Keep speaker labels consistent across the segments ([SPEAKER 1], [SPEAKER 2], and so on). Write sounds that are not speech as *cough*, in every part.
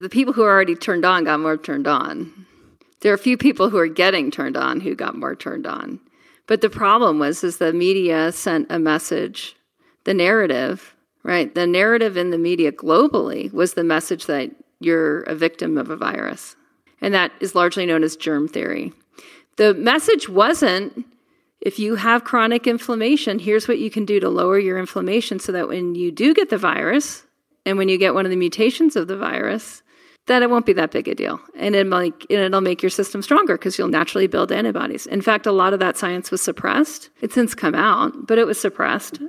[SPEAKER 1] The people who are already turned on got more turned on. There are a few people who are getting turned on who got more turned on. But the problem was is the media sent a message, the narrative, right? The narrative in the media globally was the message that you're a victim of a virus. And that is largely known as germ theory. The message wasn't if you have chronic inflammation, here's what you can do to lower your inflammation so that when you do get the virus and when you get one of the mutations of the virus, that it won't be that big a deal. And it might, it'll make your system stronger because you'll naturally build antibodies. In fact, a lot of that science was suppressed. It's since come out, but it was suppressed.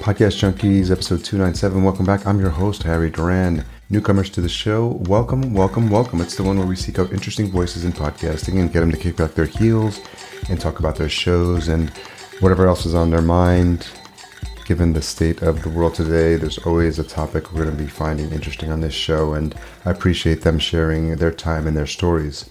[SPEAKER 2] Podcast Junkies, episode 297. Welcome back. I'm your host, Harry Duran. Newcomers to the show, welcome, welcome, welcome. It's the one where we seek out interesting voices in podcasting and get them to kick back their heels and talk about their shows and whatever else is on their mind. Given the state of the world today, there's always a topic we're going to be finding interesting on this show, and I appreciate them sharing their time and their stories.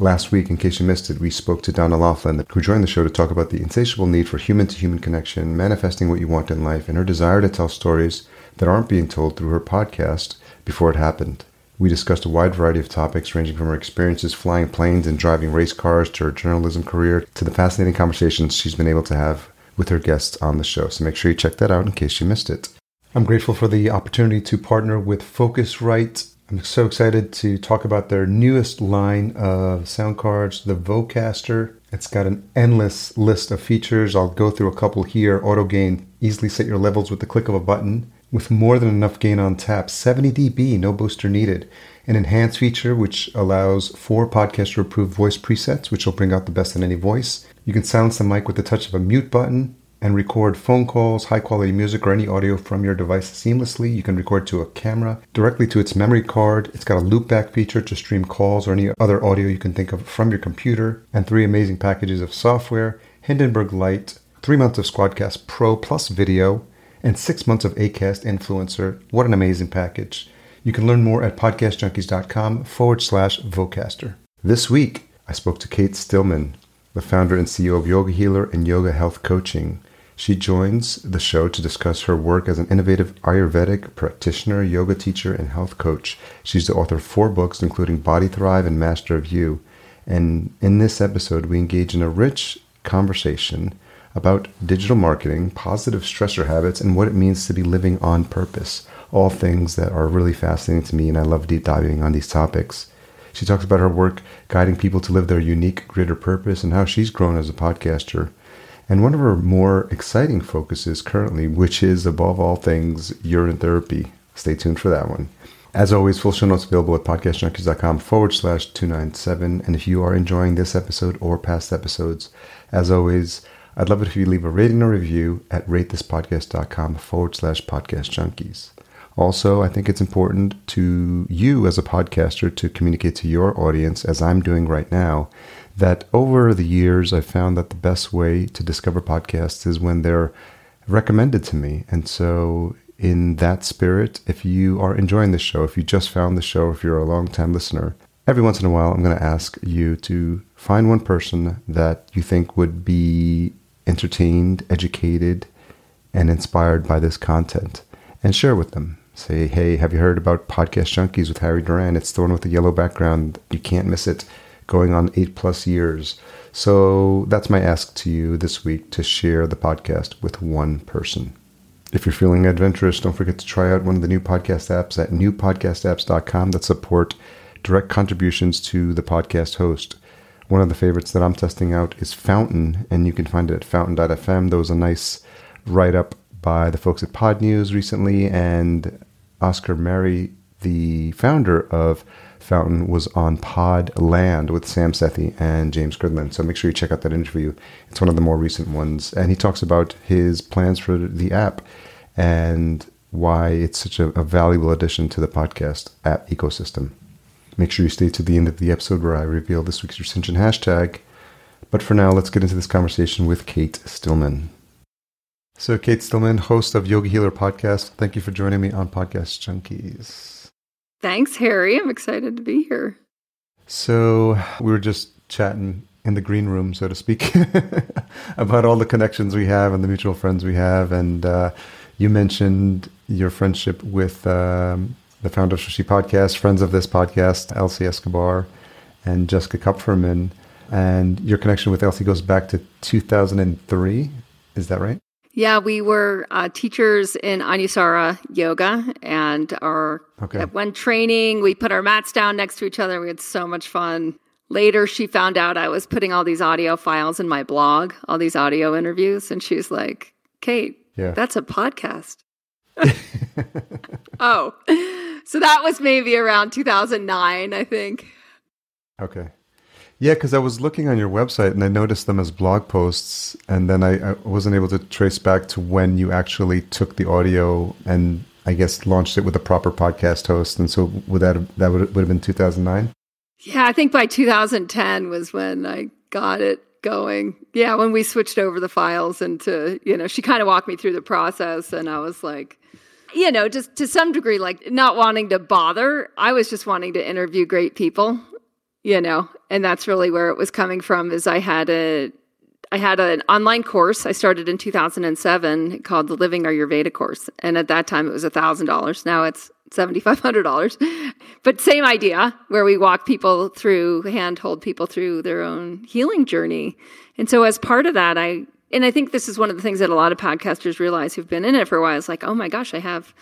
[SPEAKER 2] Last week, in case you missed it, we spoke to Donna Loughlin, who joined the show to talk about the insatiable need for human to human connection, manifesting what you want in life, and her desire to tell stories that aren't being told through her podcast before it happened. We discussed a wide variety of topics ranging from her experiences flying planes and driving race cars to her journalism career to the fascinating conversations she's been able to have with her guests on the show. So make sure you check that out in case you missed it. I'm grateful for the opportunity to partner with Focusrite. I'm so excited to talk about their newest line of sound cards, the Vocaster. It's got an endless list of features. I'll go through a couple here. Auto gain, easily set your levels with the click of a button with more than enough gain on tap, 70 dB, no booster needed. An enhanced feature which allows four podcaster approved voice presets, which will bring out the best in any voice. You can silence the mic with the touch of a mute button and record phone calls, high quality music, or any audio from your device seamlessly. You can record to a camera directly to its memory card. It's got a loopback feature to stream calls or any other audio you can think of from your computer, and three amazing packages of software Hindenburg Lite, three months of Squadcast Pro plus video, and six months of ACAST Influencer. What an amazing package. You can learn more at podcastjunkies.com forward slash Vocaster. This week, I spoke to Kate Stillman, the founder and CEO of Yoga Healer and Yoga Health Coaching. She joins the show to discuss her work as an innovative Ayurvedic practitioner, yoga teacher, and health coach. She's the author of four books, including Body Thrive and Master of You. And in this episode, we engage in a rich conversation about digital marketing, positive stressor habits, and what it means to be living on purpose. All things that are really fascinating to me, and I love deep diving on these topics. She talks about her work guiding people to live their unique, greater purpose and how she's grown as a podcaster. And one of her more exciting focuses currently, which is above all things urine therapy. Stay tuned for that one. As always, full show notes available at podcastjunkies.com forward slash 297. And if you are enjoying this episode or past episodes, as always, I'd love it if you leave a rating or review at ratethispodcast.com forward slash podcast junkies. Also, I think it's important to you as a podcaster to communicate to your audience, as I'm doing right now, that over the years I've found that the best way to discover podcasts is when they're recommended to me. And so, in that spirit, if you are enjoying the show, if you just found the show, if you're a long time listener, every once in a while I'm going to ask you to find one person that you think would be entertained, educated, and inspired by this content and share with them. Say, hey, have you heard about Podcast Junkies with Harry Duran? It's the one with the yellow background. You can't miss it. Going on eight plus years. So that's my ask to you this week to share the podcast with one person. If you're feeling adventurous, don't forget to try out one of the new podcast apps at newpodcastapps.com that support direct contributions to the podcast host. One of the favorites that I'm testing out is Fountain, and you can find it at fountain.fm. There was a nice write up by the folks at Pod News recently, and Oscar Merry, the founder of Fountain, was on Pod Land with Sam Sethi and James Cridland. So make sure you check out that interview. It's one of the more recent ones. And he talks about his plans for the app and why it's such a, a valuable addition to the podcast app ecosystem. Make sure you stay to the end of the episode where I reveal this week's recension hashtag. But for now, let's get into this conversation with Kate Stillman. So, Kate Stillman, host of Yoga Healer Podcast, thank you for joining me on Podcast Junkies.
[SPEAKER 1] Thanks, Harry. I'm excited to be here.
[SPEAKER 2] So, we were just chatting in the green room, so to speak, *laughs* about all the connections we have and the mutual friends we have. And uh, you mentioned your friendship with um, the founder of She Podcast, friends of this podcast, Elsie Escobar and Jessica Kupferman. And your connection with Elsie goes back to 2003. Is that right?
[SPEAKER 1] Yeah, we were uh, teachers in Anusara yoga, and our okay. at one training we put our mats down next to each other. We had so much fun. Later, she found out I was putting all these audio files in my blog, all these audio interviews, and she's like, "Kate, yeah. that's a podcast." *laughs* *laughs* oh, so that was maybe around 2009, I think.
[SPEAKER 2] Okay. Yeah, because I was looking on your website and I noticed them as blog posts, and then I, I, wasn't able to trace back to when you actually took the audio and I guess launched it with a proper podcast host. And so, would that have, that would would have been two thousand nine?
[SPEAKER 1] Yeah, I think by 2010 was when I got it going. Yeah, when we switched over the files and to you know, she kind of walked me through the process, and I was like, you know, just to some degree, like not wanting to bother. I was just wanting to interview great people you know and that's really where it was coming from is i had a i had an online course. I started in 2007 called the living ayurveda course. And at that time it was $1000 now it's $7500 *laughs* but same idea where we walk people through handhold people through their own healing journey. And so as part of that i and i think this is one of the things that a lot of podcasters realize who've been in it for a while. Is like oh my gosh i have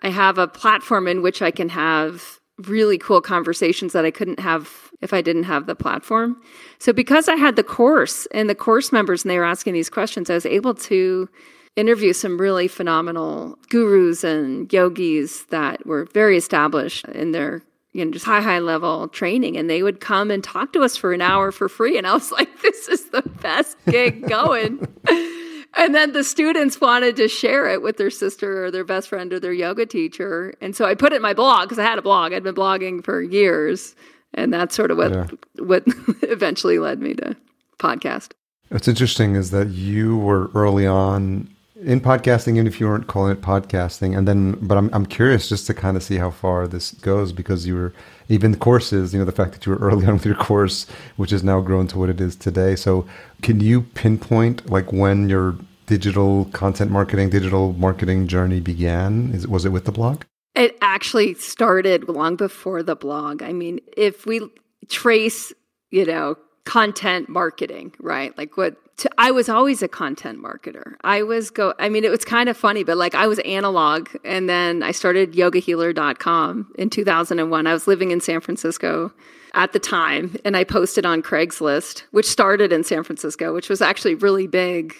[SPEAKER 1] i have a platform in which i can have really cool conversations that I couldn't have if I didn't have the platform. So because I had the course and the course members and they were asking these questions, I was able to interview some really phenomenal gurus and yogis that were very established in their you know just high high level training and they would come and talk to us for an hour for free and I was *laughs* like this is the best gig going. *laughs* and then the students wanted to share it with their sister or their best friend or their yoga teacher. And so I put it in my blog because I had a blog. I'd been blogging for years. And that's sort of what yeah. what *laughs* eventually led me to podcast.
[SPEAKER 2] What's interesting is that you were early on in podcasting, even if you weren't calling it podcasting. And then, but I'm, I'm curious just to kind of see how far this goes because you were even courses, you know, the fact that you were *laughs* early on with your course, which has now grown to what it is today. So, can you pinpoint like when your digital content marketing, digital marketing journey began? Is, was it with the blog?
[SPEAKER 1] It actually started long before the blog. I mean, if we trace, you know, content marketing, right? Like what to, I was always a content marketer. I was go I mean it was kind of funny, but like I was analog and then I started yogahealer.com in 2001. I was living in San Francisco at the time and I posted on Craigslist, which started in San Francisco, which was actually really big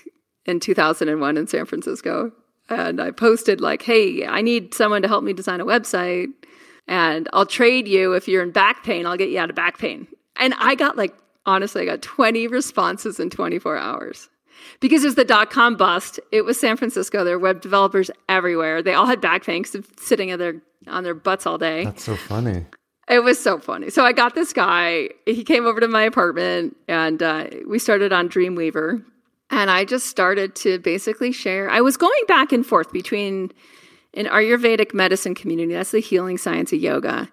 [SPEAKER 1] in 2001 in San Francisco. And I posted like, "Hey, I need someone to help me design a website." And I'll trade you if you're in back pain, I'll get you out of back pain. And I got like honestly, I got 20 responses in 24 hours. Because it was the dot com bust. It was San Francisco. There were web developers everywhere. They all had backpacks sitting on their on their butts all day.
[SPEAKER 2] That's so funny.
[SPEAKER 1] It was so funny. So I got this guy. He came over to my apartment, and uh, we started on Dreamweaver. And I just started to basically share. I was going back and forth between an Ayurvedic medicine community, that's the healing science of yoga,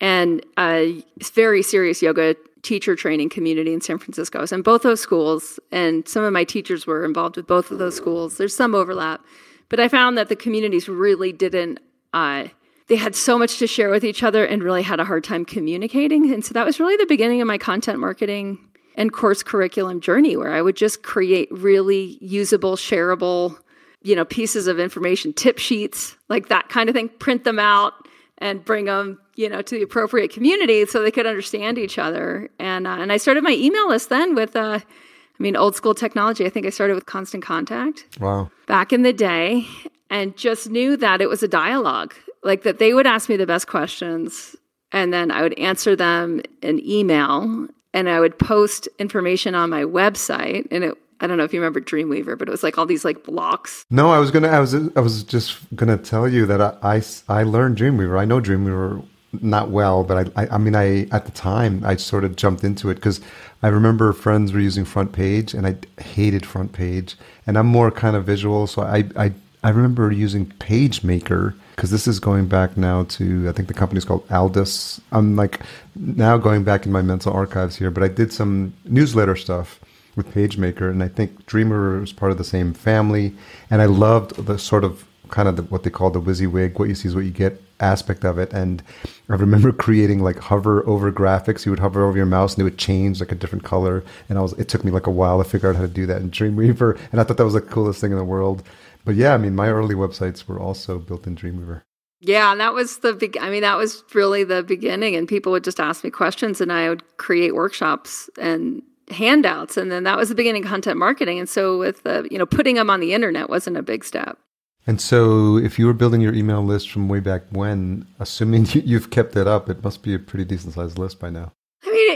[SPEAKER 1] and a very serious yoga teacher training community in San Francisco. Was in both those schools, and some of my teachers were involved with both of those schools. There's some overlap, but I found that the communities really didn't. Uh, they had so much to share with each other and really had a hard time communicating. And so that was really the beginning of my content marketing and course curriculum journey, where I would just create really usable, shareable, you know, pieces of information, tip sheets, like that kind of thing, print them out and bring them, you know, to the appropriate community so they could understand each other. And uh, and I started my email list then with, uh, I mean, old school technology. I think I started with Constant Contact.
[SPEAKER 2] Wow.
[SPEAKER 1] Back in the day, and just knew that it was a dialogue, like that they would ask me the best questions, and then I would answer them in email, and I would post information on my website, and it I don't know if you remember Dreamweaver, but it was like all these like blocks.
[SPEAKER 2] No, I was gonna. I was. I was just gonna tell you that I I, I learned Dreamweaver. I know Dreamweaver not well, but I, I, I mean, I at the time I sort of jumped into it because I remember friends were using Front Page, and I hated Front Page, and I'm more kind of visual, so I I I remember using PageMaker because this is going back now to I think the company's called Aldus. I'm like now going back in my mental archives here, but I did some newsletter stuff with PageMaker, and I think Dreamweaver was part of the same family, and I loved the sort of kind of the, what they call the WYSIWYG, what you see is what you get aspect of it. And I remember *laughs* creating like hover over graphics. You would hover over your mouse and it would change like a different color. And I was, it took me like a while to figure out how to do that in Dreamweaver. And I thought that was the coolest thing in the world. But yeah, I mean, my early websites were also built in Dreamweaver.
[SPEAKER 1] Yeah, and that was the big. I mean, that was really the beginning, and people would just ask me questions, and I would create workshops and handouts, and then that was the beginning of content marketing. And so, with the you know putting them on the internet wasn't a big step.
[SPEAKER 2] And so, if you were building your email list from way back when, assuming *laughs* you've kept it up, it must be a pretty decent sized list by now.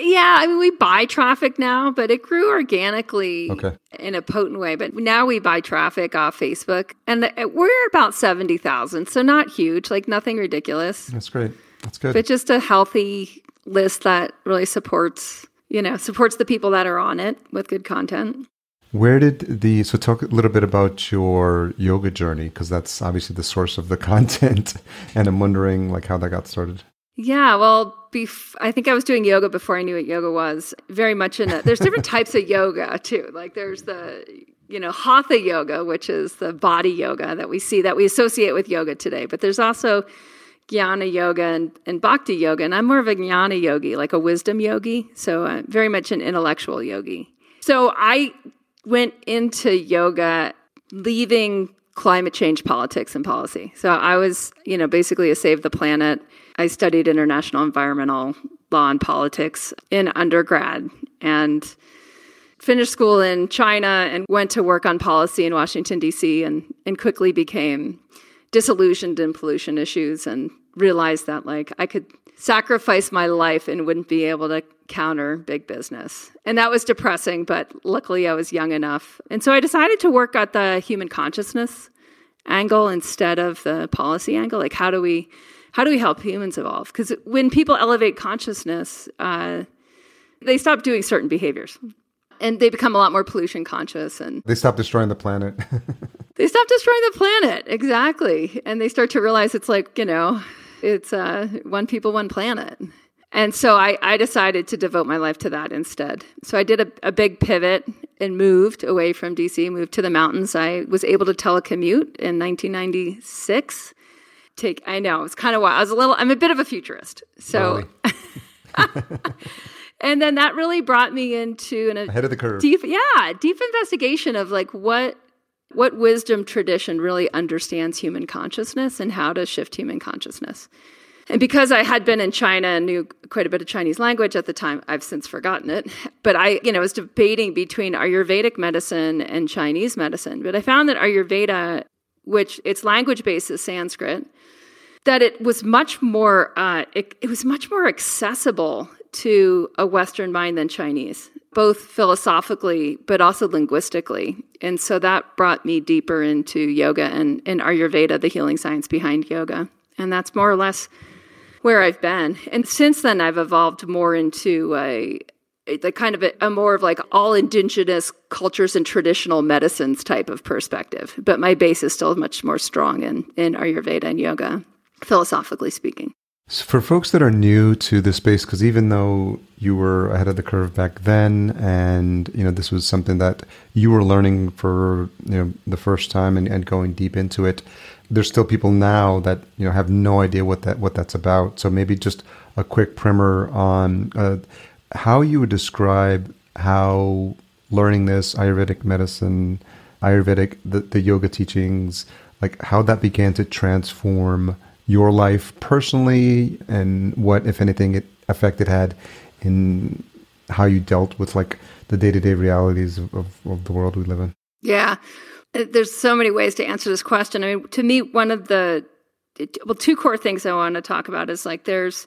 [SPEAKER 1] Yeah, I mean, we buy traffic now, but it grew organically
[SPEAKER 2] okay.
[SPEAKER 1] in a potent way. But now we buy traffic off Facebook, and uh, we're about 70,000. So not huge, like nothing ridiculous.
[SPEAKER 2] That's great. That's good.
[SPEAKER 1] But just a healthy list that really supports, you know, supports the people that are on it with good content.
[SPEAKER 2] Where did the so talk a little bit about your yoga journey because that's obviously the source of the *laughs* content, and I'm wondering like how that got started.
[SPEAKER 1] Yeah, well, bef- I think I was doing yoga before I knew what yoga was. Very much in it. There's different types of yoga too. Like there's the you know hatha yoga, which is the body yoga that we see that we associate with yoga today. But there's also jnana yoga and, and bhakti yoga, and I'm more of a jnana yogi, like a wisdom yogi. So uh, very much an intellectual yogi. So I went into yoga leaving climate change politics and policy. So I was, you know, basically a save the planet I studied international environmental law and politics in undergrad and finished school in China and went to work on policy in Washington, D.C., and, and quickly became disillusioned in pollution issues and realized that like I could sacrifice my life and wouldn't be able to counter big business. And that was depressing, but luckily I was young enough. And so I decided to work at the human consciousness angle instead of the policy angle. Like how do we how do we help humans evolve? Because when people elevate consciousness, uh, they stop doing certain behaviors and they become a lot more pollution conscious and
[SPEAKER 2] they stop destroying the planet *laughs*
[SPEAKER 1] they stop destroying the planet exactly and they start to realize it's like you know it's uh, one people one planet. And so I, I, decided to devote my life to that instead. So i did a, a, big pivot and moved away from dc moved to the mountains. I was able to telecommute in 1996 take i know it's kind of wild. I was a little i'm a bit of a futurist so *laughs* *laughs* and then that really? Brought me into an
[SPEAKER 2] ahead of the curve
[SPEAKER 1] deep yeah deep investigation of like what what wisdom tradition really understands human consciousness and how to shift human consciousness and because I had been in China and knew quite a bit of Chinese language at the time, I've since forgotten it. But I, you know, was debating between Ayurvedic medicine and Chinese medicine. But I found that Ayurveda, which its language base is Sanskrit, that it was much more uh, it, it was much more accessible to a Western mind than Chinese, both philosophically but also linguistically. And so that brought me deeper into yoga and, and Ayurveda, the healing science behind yoga. And that's more or less where I've been. And since then, I've evolved more into a, the kind of a, a, more of like all indigenous cultures and traditional medicines type of perspective. But my base is still much more strong in, in Ayurveda and yoga philosophically speaking.
[SPEAKER 2] So for folks that are new to the space, because even though you were ahead of the curve back then, and you know this was something that you were learning for you know the first time and, and going deep into it, there's still people now that you know have no idea what that what that's about. So maybe just a quick primer on uh, how you would describe how learning this Ayurvedic medicine, Ayurvedic the, the yoga teachings, like how that began to transform your life personally and what, if anything, it effect it had in how you dealt with like the day to day realities of, of, of, the world we live in?
[SPEAKER 1] Yeah, there's so many ways to answer this question. I mean, to me, one of the well, two core things I want to talk about is like there's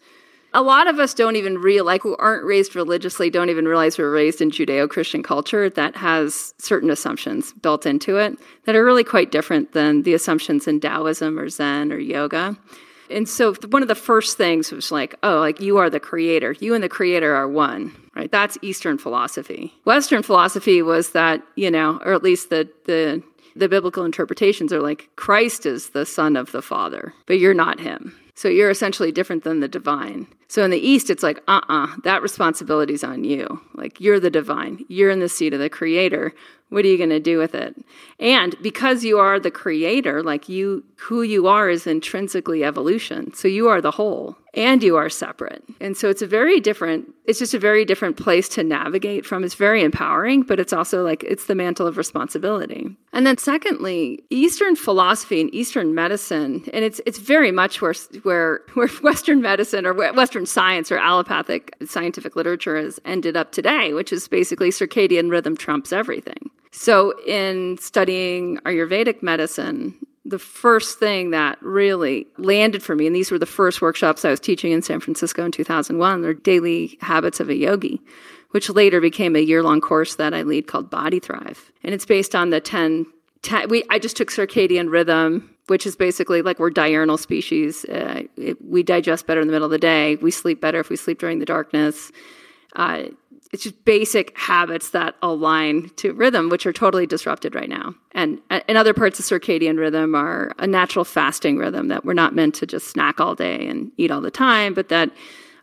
[SPEAKER 1] a lot of us don't even real like who aren't raised religiously don't even realize we're raised in judeo-christian culture that has certain assumptions built into it that are really quite different than the assumptions in taoism or zen or yoga. And so one of the first things was like oh like you are the creator. You and the creator are one right? That's eastern philosophy. Western philosophy was that you know or at least the the the biblical interpretations are like Christ is the son of the Father, but you're not him. So you're essentially different than the divine. So in the East, it's like, uh uh-uh, uh, that responsibility's on you. Like you're the divine, you're in the seat of the creator. What are you going to do with it? And because you are the creator, like you, who you are is intrinsically evolution. So you are the whole and you are separate. And so it's a very different, it's just a very different place to navigate from. It's very empowering, but it's also like, it's the mantle of responsibility. And then secondly, Eastern philosophy and Eastern medicine, and it's, it's very much where, where, *laughs* where Western medicine or Western science or allopathic scientific literature has ended up today, which is basically circadian rhythm trumps everything. So, in studying Ayurvedic medicine, the first thing that really landed for me, and these were the first workshops I was teaching in San Francisco in 2001, are Daily Habits of a Yogi, which later became a year long course that I lead called Body Thrive. And it's based on the 10, 10 we, I just took circadian rhythm, which is basically like we're diurnal species. Uh, it, we digest better in the middle of the day, we sleep better if we sleep during the darkness. Uh, it's just basic habits that align to rhythm, which are totally disrupted right now. And and other parts of circadian rhythm are a natural fasting rhythm that we're not meant to just snack all day and eat all the time, but that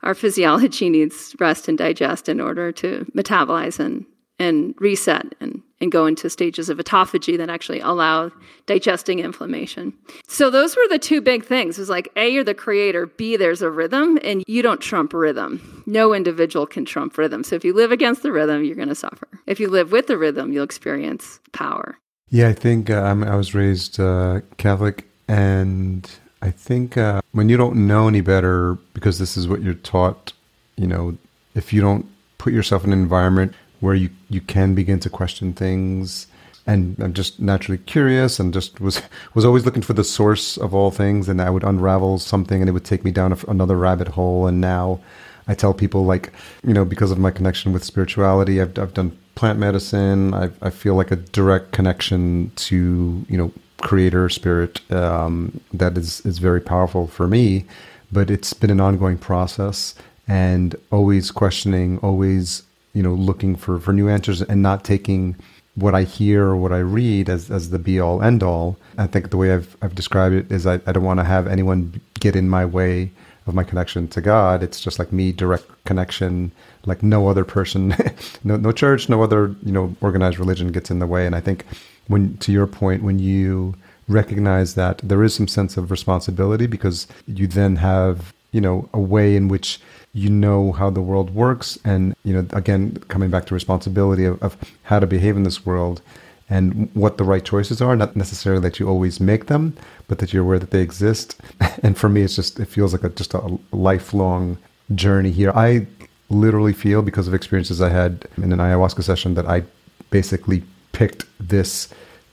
[SPEAKER 1] our physiology *laughs* needs rest and digest in order to metabolize and and reset and, and go into stages of autophagy that actually allow digesting inflammation. So those were the two big things. It was like A, you're the creator, B, there's a rhythm, and you don't trump rhythm. No individual can trump rhythm. So if you live against the rhythm, you're going to suffer. If you live with the rhythm, you'll experience power.
[SPEAKER 2] Yeah, I think uh, I was raised uh, Catholic, and I think uh, when you don't know any better, because this is what you're taught, you know, if you don't put yourself in an environment where you, you can begin to question things. And I'm just naturally curious and just was, was always looking for the source of all things. And I would unravel something and it would take me down another rabbit hole. And now I tell people, like, you know, because of my connection with spirituality, I've, I've done plant medicine. I, I feel like a direct connection to, you know, creator spirit um, that is, is very powerful for me. But it's been an ongoing process and always questioning, always you know looking for for new answers and not taking what I hear or what I read as, as the be all end all. I think the way I've, I've described it is I, I don't want to have anyone get in my way of my connection to God. It's just like me, direct connection, like no other person, *laughs* no, no church, no other, you know, organized religion gets in the way. And I think when, to your point, when you recognize that there is some sense of responsibility because you then have, you know, a way in which you know how the world works. And you know again coming back to responsibility of, of, how to behave in this world and what the right choices are not necessarily that you always make them but that you're aware that they exist. *laughs* And for me it's just it feels like a just a lifelong journey here. I literally feel because of experiences i had in an ayahuasca session that i basically picked this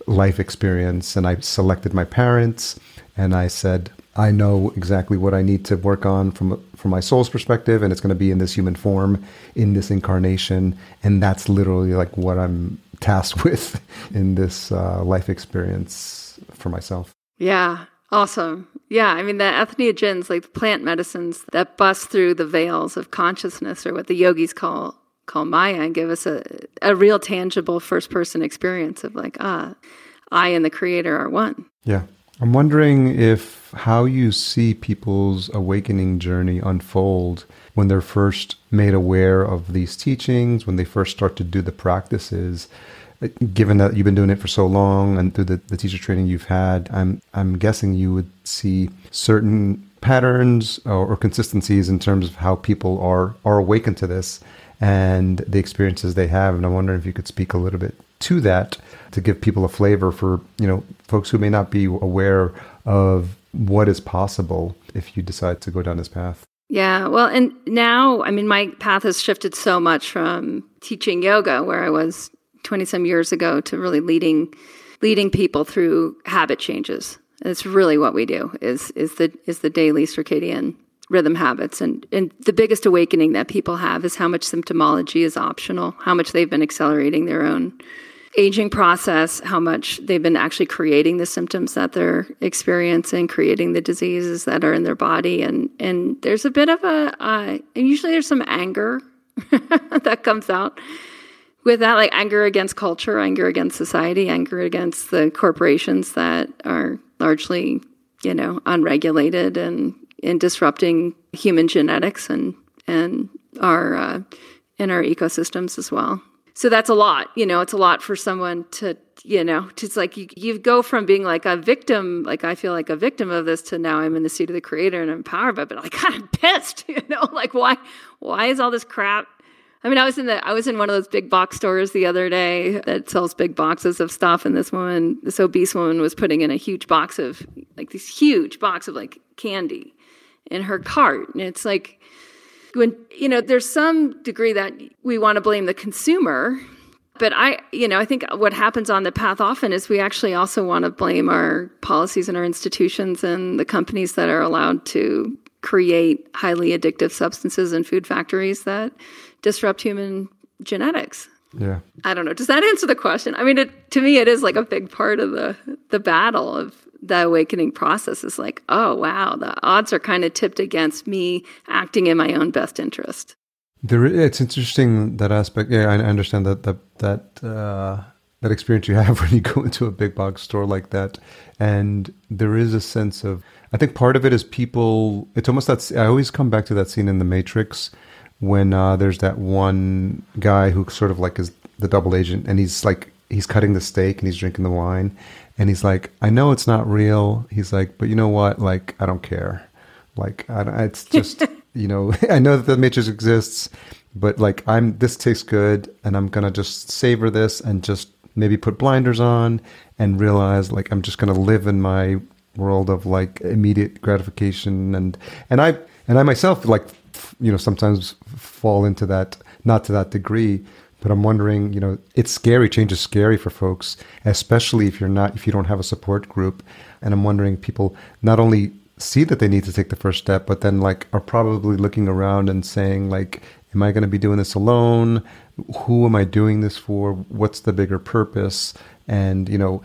[SPEAKER 2] life experience and i selected my parents and i said I know exactly what I need to work on from from my soul's perspective, and it's going to be in this human form, in this incarnation, and that's literally like what I'm tasked *laughs* with in this uh, life experience for myself.
[SPEAKER 1] Yeah, awesome. Yeah, I mean the entheogens, like the plant medicines that bust through the veils of consciousness, or what the yogis call call Maya, and give us a a real tangible first person experience of like ah, I and the Creator are one.
[SPEAKER 2] Yeah. I'm wondering if how you see people's awakening journey unfold when they're first made aware of these teachings, when they first start to do the practices. Given that you've been doing it for so long and through the, the teacher training you've had, I'm I'm guessing you would see certain patterns or, or consistencies in terms of how people are are awakened to this and the experiences they have. And I'm wondering if you could speak a little bit to that to give people a flavor for you know folks who may not be aware of what is possible if you decide to go down this path.
[SPEAKER 1] Yeah, well, and now I mean my path has shifted so much from teaching yoga where I was 20 some years ago to really leading leading people through habit changes. It's really what we do is is the is the daily circadian rhythm habits and and the biggest awakening that people have is how much symptomology is optional, how much they've been accelerating their own aging process, how much they've been actually creating the symptoms that they're experiencing, creating the diseases that are in their body, and and there's a bit of a uh, and usually there's some anger *laughs* that comes out with that, like anger against culture, anger against society, anger against the corporations that are largely, you know, unregulated and, and disrupting human genetics and and our uh, in our ecosystems as well. So that's a lot, you know. It's a lot for someone to, you know, it's like you, you go from being like a victim, like I feel like a victim of this, to now I'm in the seat of the creator and I'm empowered, but, but like *laughs* kind of pissed, *laughs* you know, like why, why is all this crap I mean, I was in the I was in one of those big box stores the other day that sells big boxes of stuff, and this woman, this obese woman, was putting in a huge box of like this huge box of like candy in her cart, and it's like when you know there's some degree that we want to blame the consumer but i you know i think what happens on the path often is we actually also want to blame our policies and our institutions and the companies that are allowed to create highly addictive substances and food factories that disrupt human genetics.
[SPEAKER 2] Yeah.
[SPEAKER 1] I don't know. Does that answer the question? I mean, it, to me, it is like a big part of the the battle of the awakening process. Is like, oh wow, the odds are kind of tipped against me acting in my own best interest.
[SPEAKER 2] There, it's interesting that aspect. Yeah, I understand that that that uh, that experience you have *laughs* when you go into a big box store like that, and there is a sense of. I think part of it is people. It's almost that. I always come back to that scene in The Matrix when uh, there's that one guy who sort of like is the double agent, and he's like he's cutting the steak and he's drinking the wine, and he's like, I know it's not real. He's like, but you know what? Like, I don't care. Like, I don't, it's just *laughs* you know, *laughs* I know that the matrix exists, but like, I'm this tastes good, and I'm gonna just savor this and just maybe put blinders on and realize like I'm just gonna live in my world of like immediate gratification and and I and I myself like you know sometimes fall into that not to that degree but i'm wondering you know it's scary. Change is scary for folks especially if you're not if you don't have a support group. And i'm wondering people not only see that they need to take the first step but then like are probably looking around and saying like am i going to be doing this alone? Who am i doing this for? What's the bigger purpose? And you know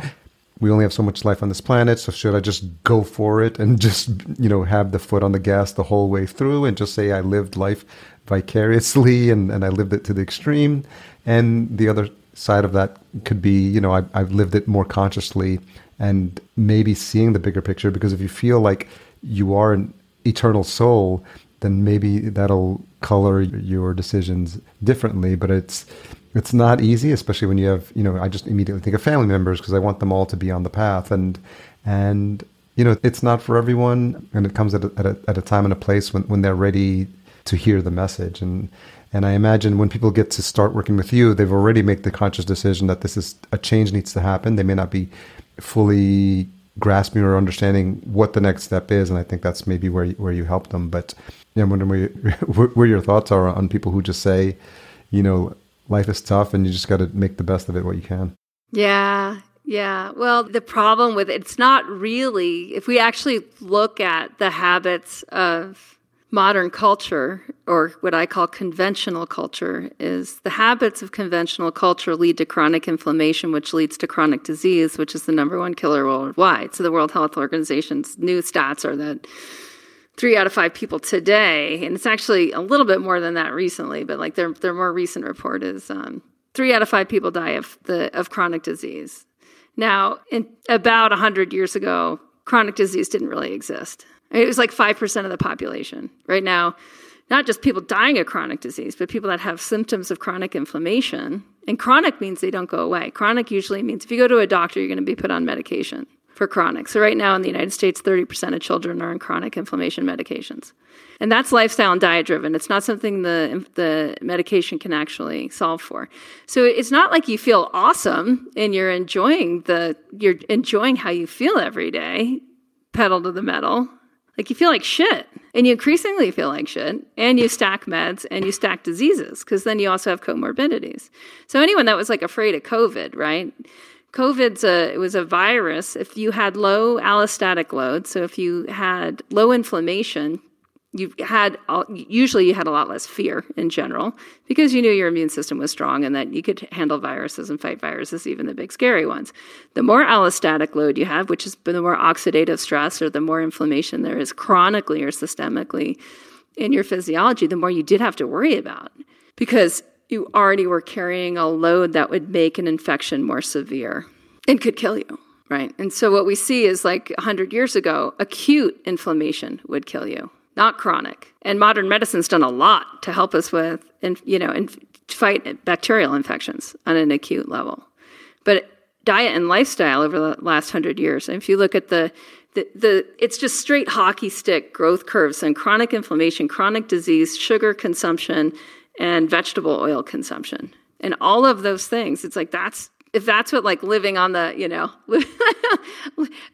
[SPEAKER 2] we only have so much life on this planet so should i just go for it and *laughs* just you know have the foot on the gas the whole way through and just say i lived life vicariously and, and i lived it to the extreme and the other side of that could be you know I, i've lived it more consciously and maybe seeing the bigger picture because if you feel like you are an eternal soul then maybe that'll color your decisions differently but it's it's not easy, especially when you have, you know, I just immediately think of family members because I want them all to be on the path. And, and, you know, it's not for everyone. And it comes at a, at a, at a time and a place when, when they're ready to hear the message. And, and I imagine when people get to start working with you, they've already made the conscious decision that this is a change needs to happen. They may not be fully grasping or understanding what the next step is, and I think that's maybe where you, where you help them. But yeah, I'm wondering where, where, *laughs* where your thoughts are on people who just say, you know, life is tough and you just got to make the best of it what you can.
[SPEAKER 1] Yeah. Yeah. Well, the problem with it, it's not really, if we actually look at the habits of modern culture, or what I call conventional culture, is the habits of conventional culture lead to chronic inflammation, which leads to chronic disease, which is the number one killer worldwide. So the World Health Organization's new stats are that three out of five people today, and it's actually a little bit more than that recently, but like their their more recent report is um, three out of five people die of the of chronic disease. Now, in about hundred years ago, chronic disease didn't really exist. It was like five percent of the population. Right now, not just people dying of chronic disease, but people that have symptoms of chronic inflammation. And chronic means they don't go away. Chronic usually means if you go to a doctor, you're going to be put on medication for chronic. So, right now in the United States, 30% of children are on chronic inflammation medications. And that's lifestyle and diet driven. It's not something the, the medication can actually solve for. So, it's not like you feel awesome and you're enjoying the, you're enjoying how you feel every day, pedal to the metal. Like you feel like shit and you increasingly feel like shit and you stack meds and you stack diseases because then you also have comorbidities. So anyone that was like afraid of COVID, right? COVID's a it was a virus. If you had low allostatic load, so if you had low inflammation, you had usually you had a lot less fear in general because you knew your immune system was strong and that you could handle viruses and fight viruses, even the big scary ones. The more allostatic load you have, which is the more oxidative stress or the more inflammation there is chronically or systemically in your physiology, the more you did have to worry about because you already were carrying a load that would make an infection more severe and could kill you, right? And so what we see is like 100 years ago, acute inflammation would kill you, not chronic. And modern medicine's done a lot to help us with, and you know, and fight bacterial infections on an acute level. But diet and lifestyle over the last 100 years, and if you look at the the, the, it's just straight hockey stick growth curves and chronic inflammation, chronic disease, sugar consumption, and vegetable oil consumption. And all of those things, it's like that's if that's what like living on the, you know, *laughs*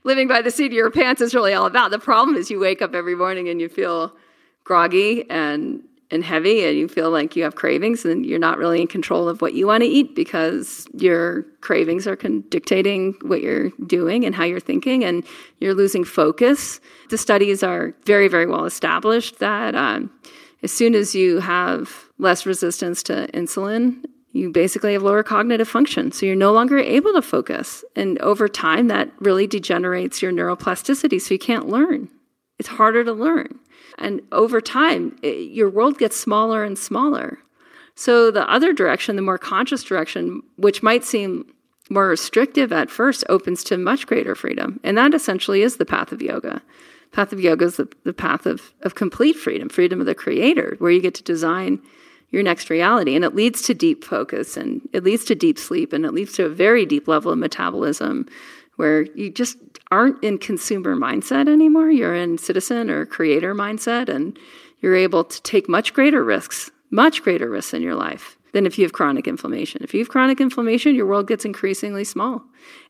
[SPEAKER 1] living by the seat of your pants is really all about. The problem is you wake up every morning and you feel groggy and and heavy and you feel like you have cravings and you're not really in control of what you want to eat because your cravings are con- dictating what you're doing and how you're thinking and you're losing focus. The studies are very, very well established that um, as soon as you have less resistance to insulin, you basically have lower cognitive function. So you're no longer able to focus. And over time, that really degenerates your neuroplasticity. So you can't learn. It's harder to learn. And over time, it, your world gets smaller and smaller. So the other direction, the more conscious direction, which might seem more restrictive at first, opens to much greater freedom. And that essentially is the path of yoga path of yoga is the, the path of, of complete freedom, freedom of the creator, where you get to design your next reality. And it leads to deep focus and it leads to deep sleep and it leads to a very deep level of metabolism where you just aren't in consumer mindset anymore. You're in citizen or creator mindset and you're able to take much greater risks, much greater risks in your life than if you have chronic inflammation. If you have chronic inflammation, your world gets increasingly small.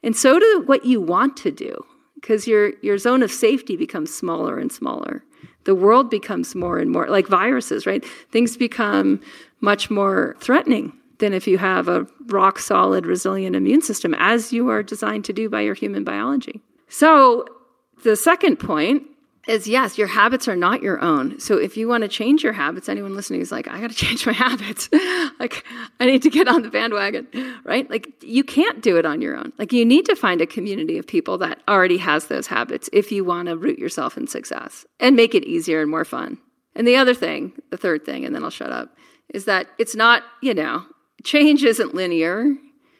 [SPEAKER 1] And so do what you want to do because your your zone of safety becomes smaller and smaller. The world becomes more and more like viruses, right? Things become much more threatening than if you have a rock solid, resilient immune system, as you are designed to do by your human biology. So, the second point is yes, your habits are not your own. So if you want to change your habits, anyone listening is like, I got to *laughs* change my habits. *laughs* like, I need to get on the bandwagon, right? Like, you can't do it on your own. Like, you need to find a community of people that already has those habits if you want to root yourself in success and make it easier and more fun. And the other thing, the third thing, and then I'll shut up, is that it's not, you know, change isn't linear,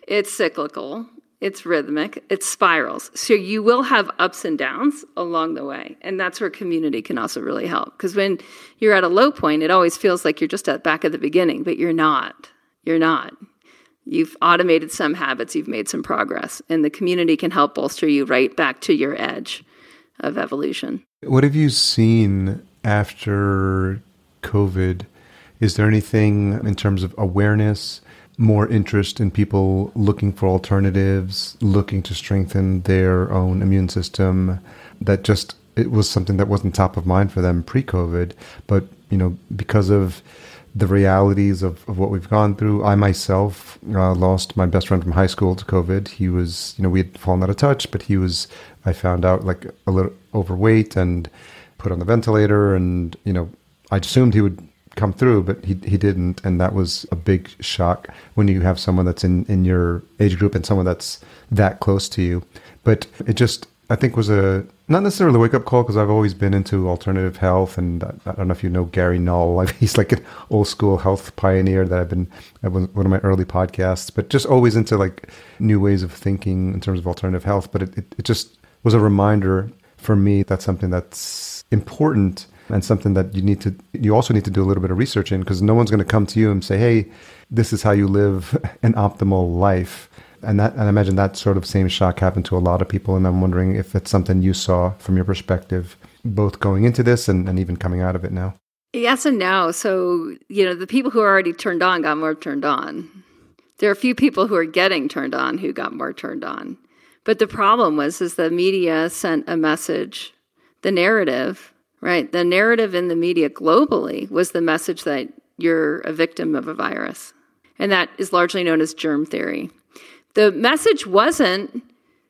[SPEAKER 1] it's cyclical it's rhythmic, it spirals. So you will have ups and downs along the way. And that's where community can also really help. Because when you're at a low point, it always feels like you're just at back at the beginning, but you're not. You're not. You've automated some habits, you've made some progress, and the community can help bolster you right back to your edge of evolution.
[SPEAKER 2] What have you seen after COVID? Is there anything in terms of awareness? More interest in people looking for alternatives, looking to strengthen their own immune system. That just it was something that wasn't top of mind for them pre-COVID, but you know because of the realities of, of what we've gone through. I myself uh, lost my best friend from high school to COVID. He was, you know, we had fallen out of touch, but he was, I found out like a little overweight and put on the ventilator. And, you know, I assumed he would come through, but he he didn't, and that was a big shock when you have someone that's in in your age group and someone that's that close to you. But it just I think was a not necessarily a wake up call because I've always been into alternative health, and I, I don't know if you know Gary Null. *laughs* he's like an old school health pioneer that I've been one of my early podcasts, but just always into like new ways of thinking in terms of alternative health. But it, it, it just was a reminder for me that's something that's important and something that you need to you also need to do a little bit of research in because no one's going to come to you and say hey this is how you live *laughs* an optimal life. And that and I imagine that sort of same shock happened to a lot of people and I'm wondering if it's something you saw from your perspective both going into this and, and even coming out of it now.
[SPEAKER 1] Yes and no. So you know the people who are already turned on got more turned on. There are a few people who are getting turned on who got more turned on. But the problem was is the media sent a message the narrative Right. The narrative in the media globally was the message that you're a victim of a virus. And that is largely known as germ theory. The message wasn't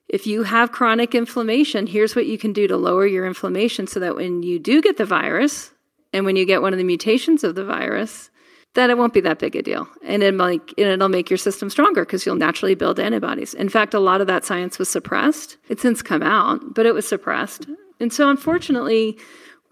[SPEAKER 1] if you have chronic inflammation, here's what you can do to lower your inflammation so that when you do get the virus and when you get one of the mutations of the virus, that it won't be that big a deal. And, it might, and it'll make your system stronger because you'll naturally build antibodies. In fact, a lot of that science was suppressed. It's since come out, but it was suppressed. And so, unfortunately,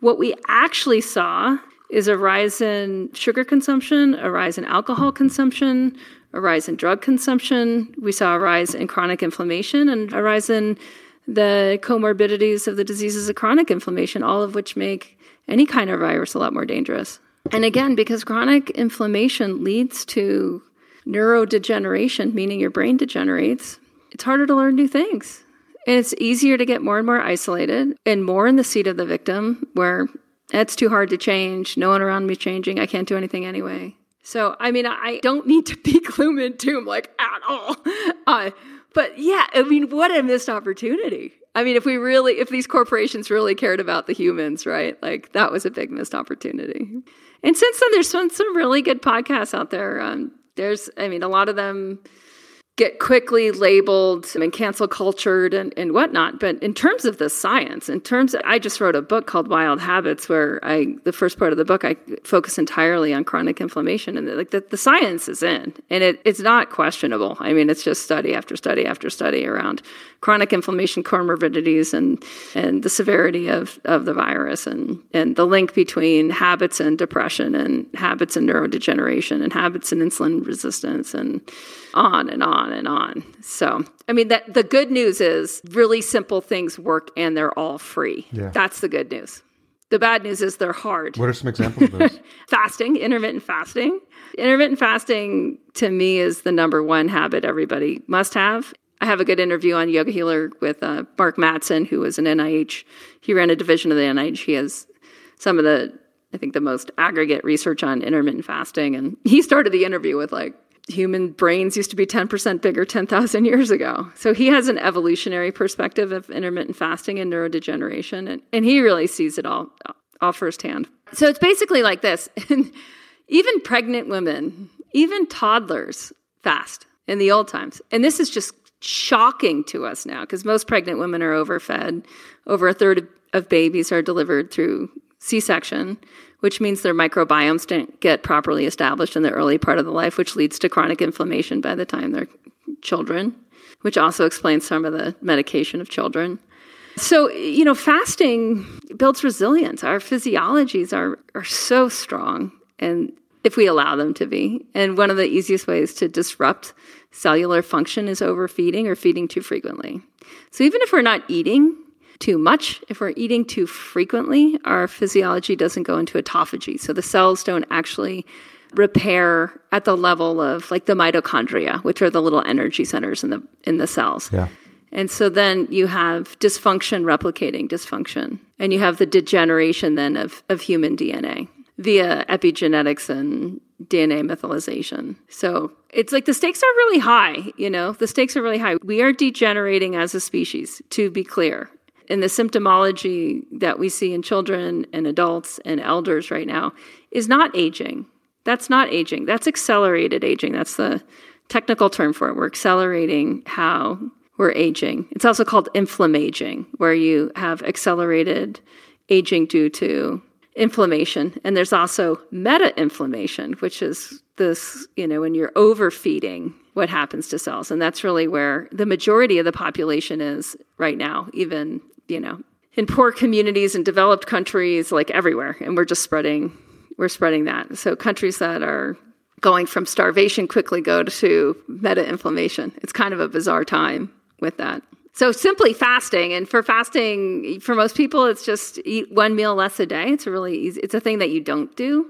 [SPEAKER 1] what we actually saw is a rise in sugar consumption, a rise in alcohol consumption, a rise in drug consumption. We saw a rise in chronic inflammation and a rise in the comorbidities of the diseases of chronic inflammation, all of which make any kind of virus a lot more dangerous. And again, because chronic inflammation leads to neurodegeneration, meaning your brain degenerates, it's harder to learn new things. And it's easier to get more and more isolated and more in the seat of the victim, where it's too hard to change. No one around me changing. I can't do anything anyway. So, I mean, I don't need to *laughs* be gloom and doom like at all. Uh, but yeah, I mean, what a missed opportunity. I mean, if we really, if these corporations really cared about the humans, right? Like that was a big missed opportunity. And since then, there's been some really good podcasts out there. Um, there's, I mean, a lot of them get quickly labeled and cancel cultured and, and whatnot. But in terms of the science, in terms of, I just wrote a book called Wild Habits where I, the first part of the book, I focus entirely on chronic inflammation and like the, the science is in and it, it's not questionable. I mean, it's just study after study after study around chronic inflammation comorbidities and, and the severity of, of the virus and, and the link between habits and depression and habits and neurodegeneration and habits and insulin resistance and on and on and on. So, I mean, that the good news is really simple things work and they're all free.
[SPEAKER 2] Yeah.
[SPEAKER 1] That's the good news. The bad news is they're hard.
[SPEAKER 2] What are some examples of those? *laughs*
[SPEAKER 1] fasting, intermittent fasting. Intermittent fasting to me is the number one habit everybody must have. I have a good interview on Yoga Healer with uh, Mark Mattson, who was an NIH. He ran a division of the NIH. He has some of the, I think, the most aggregate research on intermittent fasting. And he started the interview with like, human brains used to be 10% bigger 10,000 years ago. So he has an evolutionary perspective of intermittent fasting and neurodegeneration, and, and he really sees it all, all firsthand. So it's basically like this *laughs* even pregnant women, even toddlers fast in the old times. And this is just shocking to us now because most pregnant women are overfed. Over a third of babies are delivered through C section which means their microbiomes don't get properly established in the early part of the life, which leads to chronic inflammation by the time they're children, which also explains some of the medication of children. So, you know, fasting builds resilience. Our physiologies are, are so strong, and if we allow them to be. And one of the easiest ways to disrupt cellular function is overfeeding or feeding too frequently. So, even if we're not eating too much, if we're eating too frequently, our physiology doesn't go into autophagy. So the cells don't actually repair at the level of like the mitochondria, which are the little energy centers in the in the cells.
[SPEAKER 2] Yeah.
[SPEAKER 1] And so then you have dysfunction replicating dysfunction. And you have the degeneration then of, of human DNA via epigenetics and DNA methylation. So it's like the stakes are really high, you know, the stakes are really high. We are degenerating as a species, to be clear and the symptomology that we see in children and adults and elders right now is not aging. That's not aging. That's accelerated aging. That's the technical term for it. We're accelerating how we're aging. It's also called inflammaging, where you have accelerated aging due to inflammation. And there's also meta inflammation, which is this, you know, when you're overfeeding, what happens to cells. And that's really where the majority of the population is right now, even you know, in poor communities and developed countries, like everywhere. And we're just spreading, we're spreading that. So countries that are going from starvation quickly go to meta inflammation. It's kind of a bizarre time with that. So simply fasting, and for fasting, for most people, it's just eat one meal less a day. It's a really easy, it's a thing that you don't do.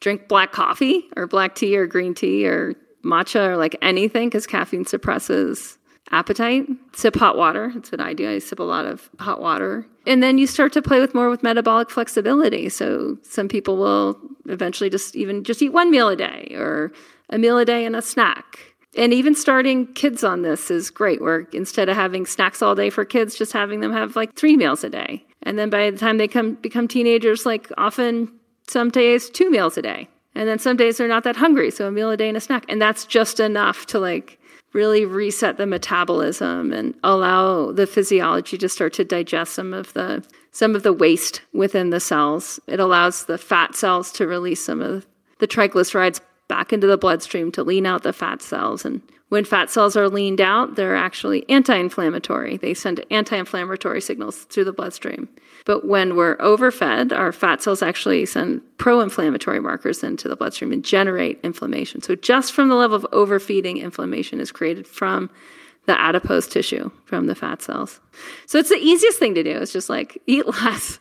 [SPEAKER 1] Drink black coffee or black tea or green tea or matcha or like anything because caffeine suppresses appetite. Sip hot water. It's an idea. I sip a lot of hot water. And then you start to play with more with metabolic flexibility. So some people will eventually just even just eat one meal a day or a meal a day and a snack. And even starting kids on this is great, work. instead of having snacks all day for kids, just having them have like three meals a day. And then by the time they come become teenagers, like often some days two meals a day. And then some days they're not that hungry, so a meal a day and a snack. And that's just enough to like really reset the metabolism and allow the physiology to start to digest some of the some of the waste within the cells. It allows the fat cells to release some of the triglycerides back into the bloodstream to lean out the fat cells and When fat cells are leaned out, they're actually anti inflammatory. They send anti inflammatory signals through the bloodstream. But when we're overfed, our fat cells actually send pro inflammatory markers into the bloodstream and generate inflammation. So, just from the level of overfeeding, inflammation is created from the adipose tissue, from the fat cells. So, it's the easiest thing to do. It's just like eat *laughs* less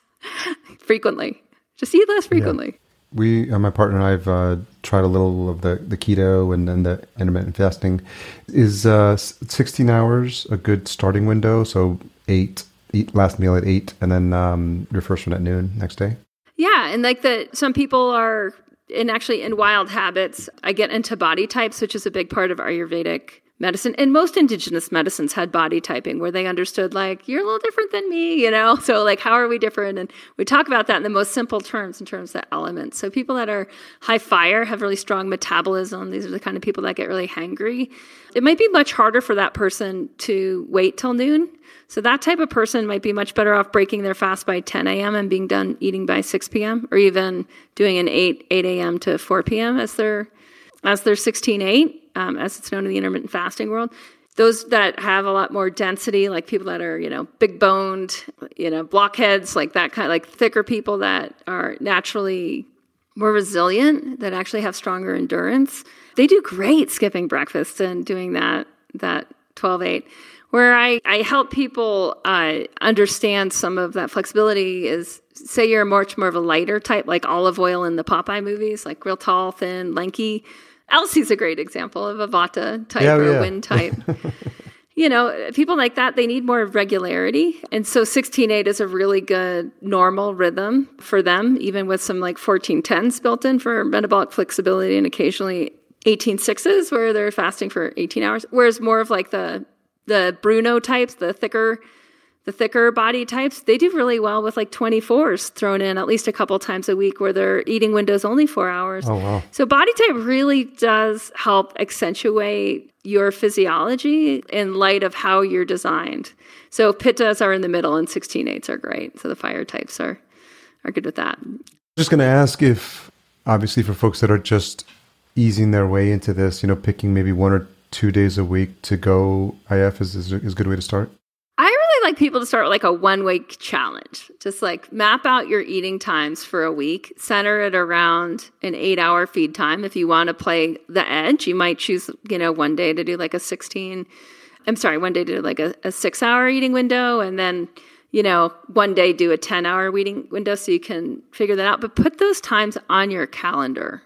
[SPEAKER 1] frequently. Just eat less frequently. Yeah
[SPEAKER 2] we, uh, my partner and I have uh, tried a little of the, the keto and then the intermittent fasting. Is uh, 16 hours a good starting window? So eight, eat last meal at eight, and then um, your first one at noon next day.
[SPEAKER 1] Yeah, and like the some people are, and actually in wild habits, I get into body types, which is a big part of Ayurvedic medicine and most indigenous medicines had body typing where they understood like you're a little different than me you know *laughs* so like how are we different and we talk about that in the most simple terms in terms of elements so people that are high fire have really strong metabolism these are the kind of people that get really hangry it might be much harder for that person to wait till noon so that type of person might be much better off breaking their fast by 10 a.m. and being done eating by 6 p.m. or even doing an 8 8 a.m. to 4 p.m. as their as their 16 8 um, as it's known in the intermittent fasting world. Those that have a lot more density, like people that are, you know, big boned, you know, blockheads, like that kind like thicker people that are naturally more resilient, that actually have stronger endurance, they do great skipping breakfast and doing that that 12 8 where I, I help people uh, understand some of that flexibility is say you're much more of a lighter type like Olive Oyl in the popeye movies like real tall thin lanky Elsie's a great example of a Vata type yeah, or yeah. wind type. *laughs* you know, people like that, they need more regularity. And so 16-8 is a really good normal rhythm for them, even with some like 14-10s built in for metabolic flexibility and occasionally 18-6s where they're fasting for 18 hours. Whereas more of like the the Bruno types, the thicker the thicker body types, they do really well with like 24s thrown in at least a couple times a week where they're eating windows only four hours.
[SPEAKER 2] Oh, wow.
[SPEAKER 1] So body type really does help accentuate your physiology in light of how you're designed. So pittas are in the middle and 16-8s are great. So the fire types are, are good with that.
[SPEAKER 2] Just going to ask if, obviously for folks that are just easing their way into this, you know, picking maybe one or two days a week to go IF is, is, is a good way to start?
[SPEAKER 1] Like people to start with like a one week challenge. Just like map out your eating times for a week, center it around an eight hour feed time. If you want to play the edge, you might choose, you know, one day to do like a 16, I'm sorry, one day to do like a, a six hour eating window and then, you know, one day do a 10 hour eating window so you can figure that out. But put those times on your calendar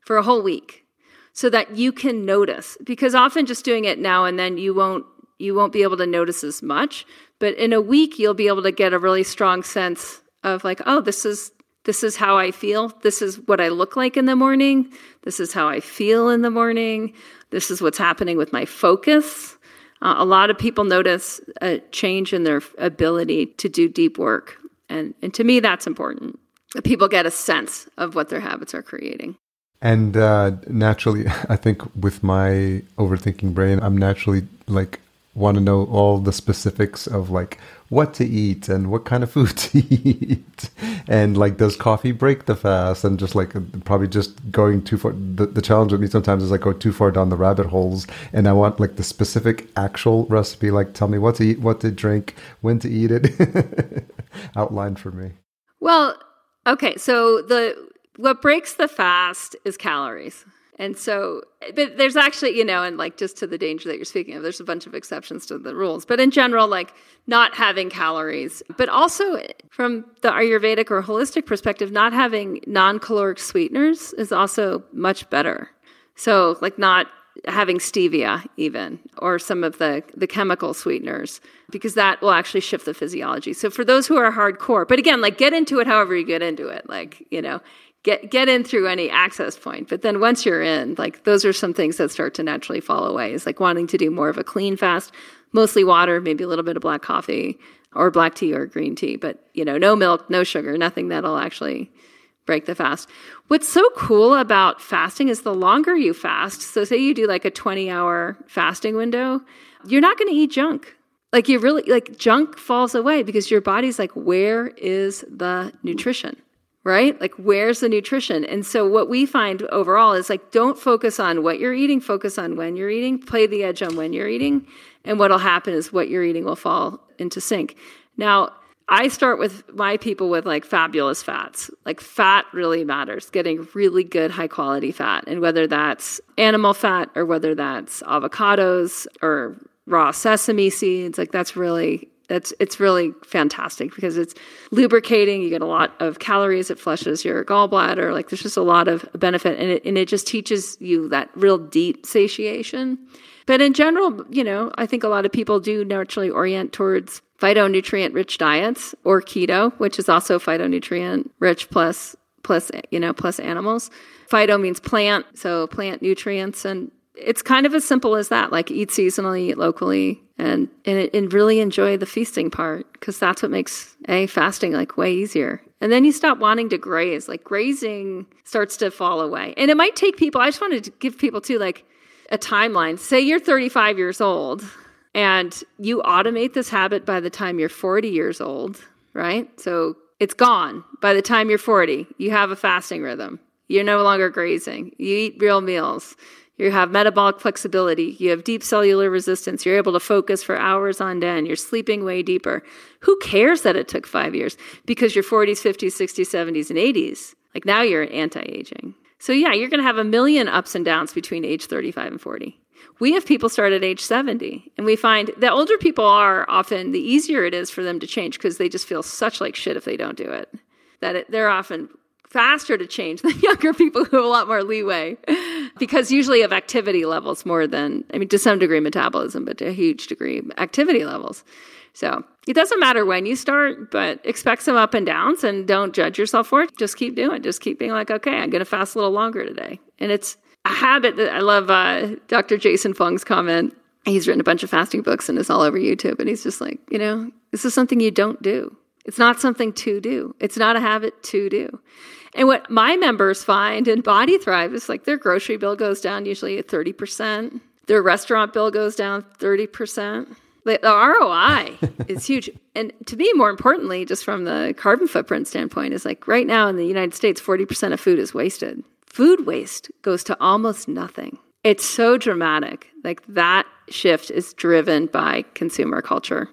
[SPEAKER 1] for a whole week so that you can notice because often just doing it now and then you won't you won't be able to notice as much. But in a week, you'll be able to get a really strong sense of like, oh, this is this is how I feel. This is what I look like in the morning. This is how I feel in the morning. This is what's happening with my focus. Uh, a lot of people notice a change in their ability to do deep work. And, and to me, that's important. People get a sense of what their habits are creating.
[SPEAKER 2] And uh, naturally, *laughs* I think with my overthinking brain, I'm naturally like want to know all the specifics of like what to eat and what kind of *laughs* food to eat. And like does coffee break the fast? And just like probably just going too far the, the challenge with me sometimes is like go too far down the rabbit holes and i want like the specific actual recipe like tell me what to eat what to drink when to eat it *laughs* outlined for me.
[SPEAKER 1] Well okay so the what breaks the fast is calories and so, eh, but there's actually, you know, and like just to the danger that you're speaking of, there's a bunch of exceptions to the rules. But in general, like not having calories, but also eh, from the Ayurvedic or holistic perspective, not having non caloric sweeteners is also much better. So, like not having stevia even or some of the the chemical sweeteners because that will actually shift the physiology so for those who are hardcore but again like get into it however you get into it like you know get get in through any access point. But then once you're in, like those are some things that start to naturally fall away. Is like wanting to do more of a clean fast, mostly water, maybe a little bit of black coffee or black tea or green tea, but you know, no milk, no sugar, nothing that'll actually break the fast. What's so cool about fasting is the longer you fast, so say you do like a 20 hour fasting window, you're not going to eat junk. Like you really like junk falls away because your body's like where is the nutrition? Right? Like, where's the nutrition? And so, what we find overall is like, don't focus on what you're eating, focus on when you're eating, play the edge on when you're eating. And what'll happen is what you're eating will fall into sync. Now, I start with my people with like fabulous fats. Like, fat really matters, getting really good, high quality fat. And whether that's animal fat or whether that's avocados or raw sesame seeds, like, that's really that's it's really fantastic because it's lubricating. You get a lot of calories. It flushes your gallbladder. Like there's just a lot of benefit, and it and it just teaches you that real deep satiation. But in general, you know, I think a lot of people do naturally orient towards phytonutrient rich diets or keto, which is also phytonutrient rich plus plus you know plus animals. Phyto means plant, so plant nutrients and it's kind of as simple as that like eat seasonally eat locally and and, and really enjoy the feasting part because that's what makes a fasting like way easier. And then you stop wanting to graze. Like grazing starts to fall away. And it might take people i just wanted to give people too like a timeline. Say you're 35 years old and you automate this habit by the time you're 40 years old right? So it's gone by the time you're 40 you have a fasting rhythm. You're no longer grazing. You eat real meals you have metabolic flexibility. You have deep cellular resistance. You're able to focus for hours on end. You're sleeping way deeper. Who cares that it took five years? Because your 40s, 50s, 60s, 70s, and 80s. Like now you're anti aging. So, yeah, you're going to have a million ups and downs between age 35 and 40. We have people start at age 70, and we find the older people are often the easier it is for them to change because they just feel such like shit if they don't do it. That it, they're often faster to change *laughs* than younger people who have a lot more leeway. Because usually of activity levels more than i mean to some degree metabolism but to a huge degree activity levels. So it doesn't matter when you start but expect some up and downs and don't judge yourself for it. Just keep doing it just keep being like okay i'm going to fast a little longer today. And it's a habit that i love uh, dr jason fung's comment. He's written a bunch of fasting books and it's all over youtube and he's just like you know this is something you don't do. It's not something to do. It's not a habit to do. And what my members find in Body Thrive is like their grocery bill goes down usually at 30%, their restaurant bill goes down 30%. The, the ROI *laughs* is huge. And to me, more importantly, just from the carbon footprint standpoint, is like right now in the United States, 40% of food is wasted. Food waste goes to almost nothing. It's so dramatic. Like that shift is driven by consumer culture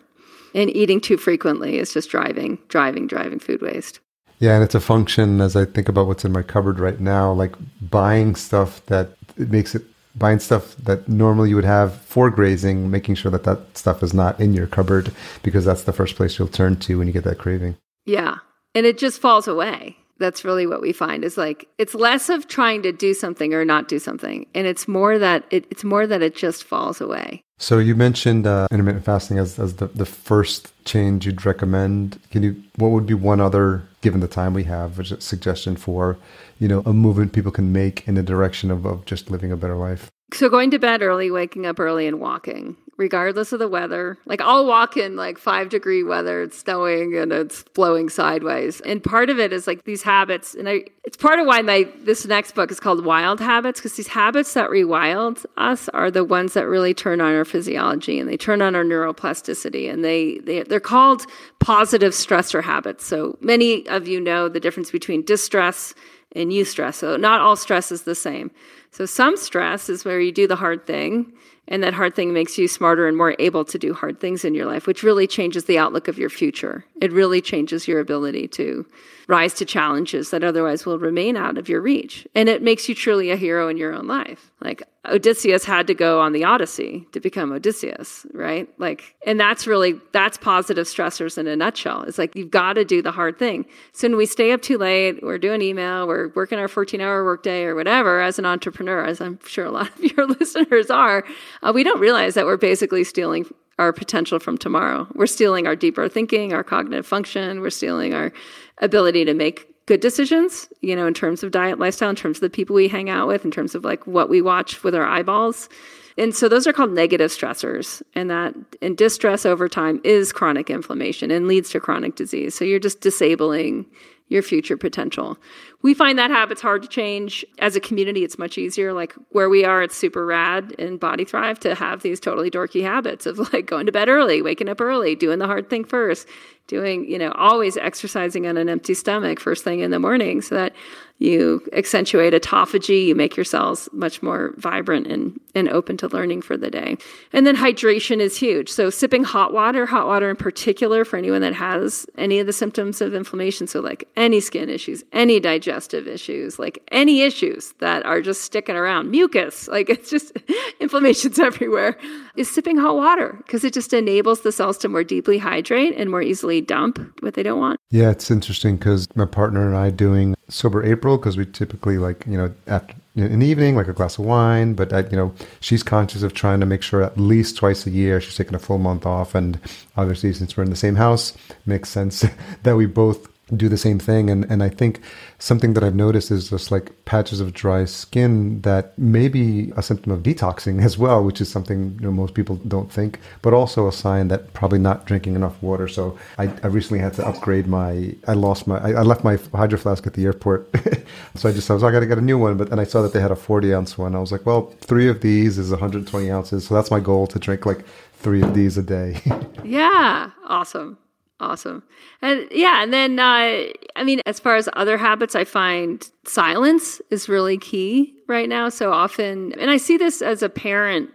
[SPEAKER 1] and eating too frequently is just driving, driving, driving food waste.
[SPEAKER 2] Yeah, and it's a function as I think about what's in my cupboard right now, like buying stuff that it makes it buying stuff that normally you would have for grazing, making sure that that stuff is not in your cupboard because that's the first place you'll turn to when you get that craving.
[SPEAKER 1] Yeah. And it just falls away. That's really what we find is like it's less of trying to do something or not do something, and it's more that it, it's more that it just falls away.
[SPEAKER 2] So you mentioned uh, intermittent fasting as, as the, the first change you'd recommend. Can you what would be one other, given the time we have, is suggestion for, you know, a movement people can make in the direction of, of just living a better life?
[SPEAKER 1] So going to bed early, waking up early, and walking regardless of the weather. Like I'll walk in like five degree weather, it's snowing and it's blowing sideways. And part of it is like these habits, and I it's part of why my this next book is called Wild Habits, because these habits that rewild us are the ones that really turn on our physiology and they turn on our neuroplasticity and they, they they're called positive stressor habits. So many of you know the difference between distress and eustress. So not all stress is the same. So some stress is where you do the hard thing and that hard thing makes you smarter and more able to do hard things in your life, which really changes the outlook of your future. It really changes your ability to rise to challenges that otherwise will remain out of your reach. And it makes you truly a hero in your own life. Like Odysseus had to go on the Odyssey to become Odysseus, right? Like, and that's really, that's positive stressors in a nutshell. It's like, you've got to do the hard thing. So when we stay up too late, we're doing email, we're working our 14 hour workday or whatever as an entrepreneur, as I'm sure a lot of *laughs* your listeners are, uh, we don't realize that we're basically stealing our potential from tomorrow. We're stealing our deeper thinking, our cognitive function. We're stealing our ability to make good decisions, you know, in terms of diet, lifestyle, in terms of the people we hang out with, in terms of like what we watch with our eyeballs. And so those are called negative stressors. And that and distress over time is chronic inflammation and leads to chronic disease. So you're just disabling your future potential. we find that habit's hard to change. As a community, it's much easier. Like where we are, it's super rad in Body Thrive to have these totally dorky habits of like going to bed early, waking up early, doing the hard thing first, doing, you know, always exercising on an empty stomach first thing in the morning so that you accentuate autophagy, you make your cells much more vibrant and, and open to learning for the day. And then hydration is huge. So, sipping hot water, hot water in particular, for anyone that has any of the symptoms of inflammation, so like any skin issues, any digestive issues, like any issues that are just sticking around, mucus, like *laughs* it's just inflammation's everywhere, is sipping hot water because it just enables the cells to more deeply hydrate and more easily dump what they don't want.
[SPEAKER 2] Yeah, it's interesting because my partner and I doing sober April because we typically like you know after the evening like a glass of wine, but I, you know she's conscious of trying to make sure at least twice a year she's taking a full month off, and obviously since we're in the same house, makes sense *laughs* that we both do the same thing. And, and I think something that I've noticed is just like patches of dry skin that may be a symptom of detoxing as well, which is something you know, most people don't think, but also a sign that probably not drinking enough water. So I, I recently had to upgrade my, I lost my, I, I left my hydro flask at the airport. *laughs* so I just, I was, I got to get a new one. But then I saw that they had a 40 ounce one. I was like, well, three of these is 120 ounces. So that's my goal to drink like three of these a day. *laughs*
[SPEAKER 1] yeah. Awesome. Awesome. And yeah, and then uh, I mean, as far as other habits, I find silence is really key right now. So often, and I see this as a parent.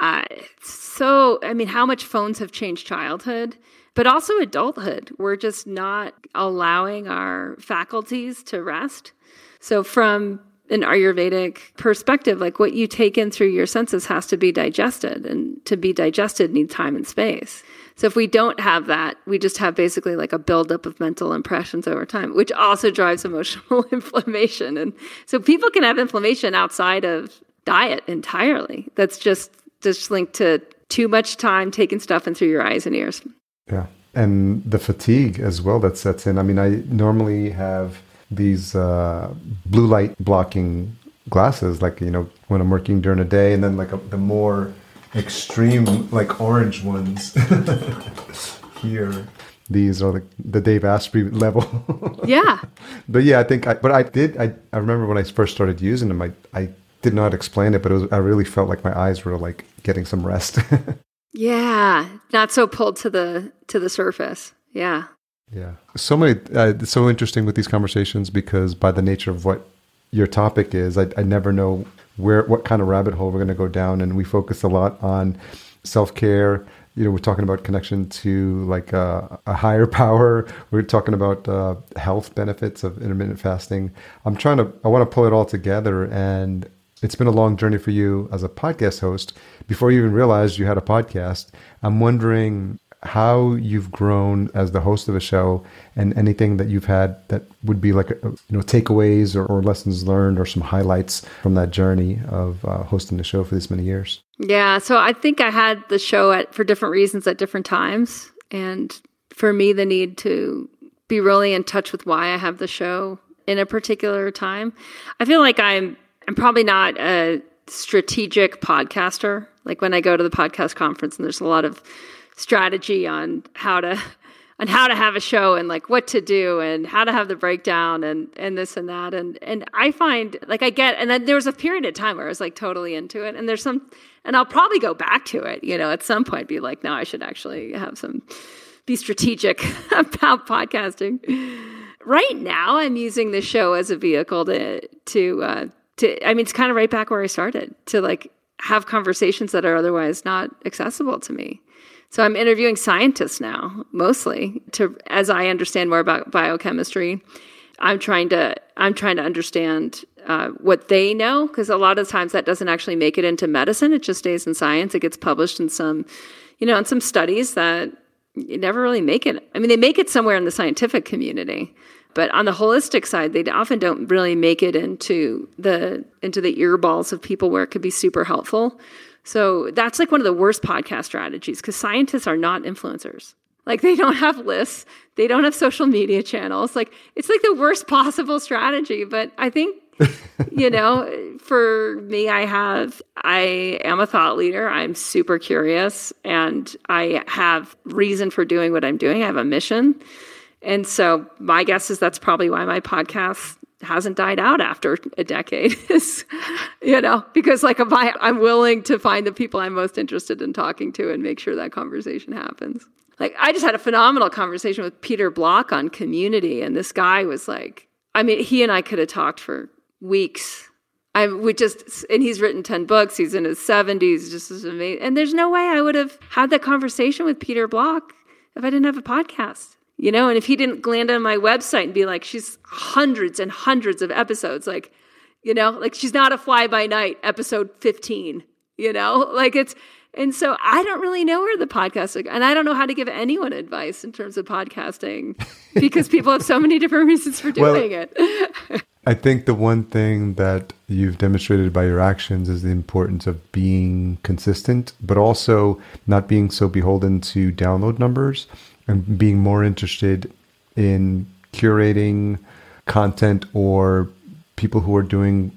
[SPEAKER 1] Uh, so, I mean, how much phones have changed childhood, but also adulthood. We're just not allowing our faculties to rest. So, from an Ayurvedic perspective, like what you take in through your senses has to be digested, and to be digested need time and space. So if we don't have that, we just have basically like a buildup of mental impressions over time, which also drives emotional *laughs* inflammation. And so people can have inflammation outside of diet entirely. That's just just linked to too much time taking stuff in through your eyes and ears.
[SPEAKER 2] Yeah. And the fatigue as well that sets in. I mean, I normally have these uh, blue light blocking glasses, like, you know, when I'm working during the day, and then like a, the more extreme like orange ones *laughs* here. These are like the Dave Asprey level. *laughs*
[SPEAKER 1] yeah.
[SPEAKER 2] But yeah, I think I but I did I, I remember when I first started using them I I did not explain it, but it was I really felt like my eyes were like getting some rest. *laughs*
[SPEAKER 1] yeah, not so pulled to the to the surface. Yeah.
[SPEAKER 2] Yeah. So many uh, so interesting with these conversations because by the nature of what your topic is, I, I never know where what kind of rabbit hole we're going to go down and we focus a lot on self-care. You know we're talking about connection to like a, a higher *laughs* power. We're talking about uh, health benefits of intermittent fasting. I'm trying to i want to pull it all together and it's been a long journey for you as a podcast host. Before you even realized you had a podcast i'm wondering how you've grown as the host of a show and anything that you've had that would be like a, you know takeaways or, or, lessons learned or some highlights from that journey of uh, hosting the show for this many years?
[SPEAKER 1] Yeah so i think i had the show at for different reasons at different times. And for me the need to be really in touch with why i have the show in a particular time. I feel like i'm i'm probably not a strategic podcaster. Like when i go to the podcast conference and there's a lot of strategy on how to *laughs* on how to have a show and like what to do and how to have the breakdown and and this and that. And and I find like I get and then there was a period of time where I was like totally into it. And there's some and I'll probably go back to it you know at some point be like no I should actually have some be strategic *laughs* about podcasting. Right now I'm using the show as a vehicle to to uh to I mean it's kind of right back where I started to like have conversations that are otherwise not accessible to me so I'm interviewing scientists now, mostly to as I understand more about biochemistry. I'm trying to I'm trying to understand uh, what they know because a lot of times that doesn't actually make it into medicine. It just stays in science. It gets published in some, you know, in some studies that never really make it. I mean, they make it somewhere in the scientific community, but on the holistic side, they often don't really make it into the into the earballs of people where it could be super helpful. So that's like one of the worst podcast strategies because scientists are not influencers. Like they don't have lists, they don't have social media channels. Like it's like the worst possible strategy. But I think, *laughs* you know, for me, I have, I am a thought leader. I'm super curious and I have reason for doing what I'm doing. I have a mission. And so my guess is that's probably why my podcast hasn't died out after a decade. *laughs* is, you know, because like if I, I'm willing to find the people I'm most interested in talking to and make sure that conversation happens. Like I just had a phenomenal conversation with Peter Block on community, and this guy was like, I mean, he and I could have talked for weeks. I would just, and he's written 10 books. He's in his 70s, just as amazing. And there's no way I would have had that conversation with Peter Block if I didn't have a podcast, you know? And if he didn't land on my website and be like, she's hundreds and hundreds of episodes, like, you know, like she's not a fly by night, episode 15, you know? *laughs* Like it's, and so I don't really know where the podcast, and I don't know how to give anyone advice in terms of podcasting *laughs* because people have so many different reasons for doing well, it. *laughs*
[SPEAKER 2] I think the one thing that you've demonstrated by your actions is the importance of being consistent, but also not being so beholden to download numbers and being more interested in curating content or people who are doing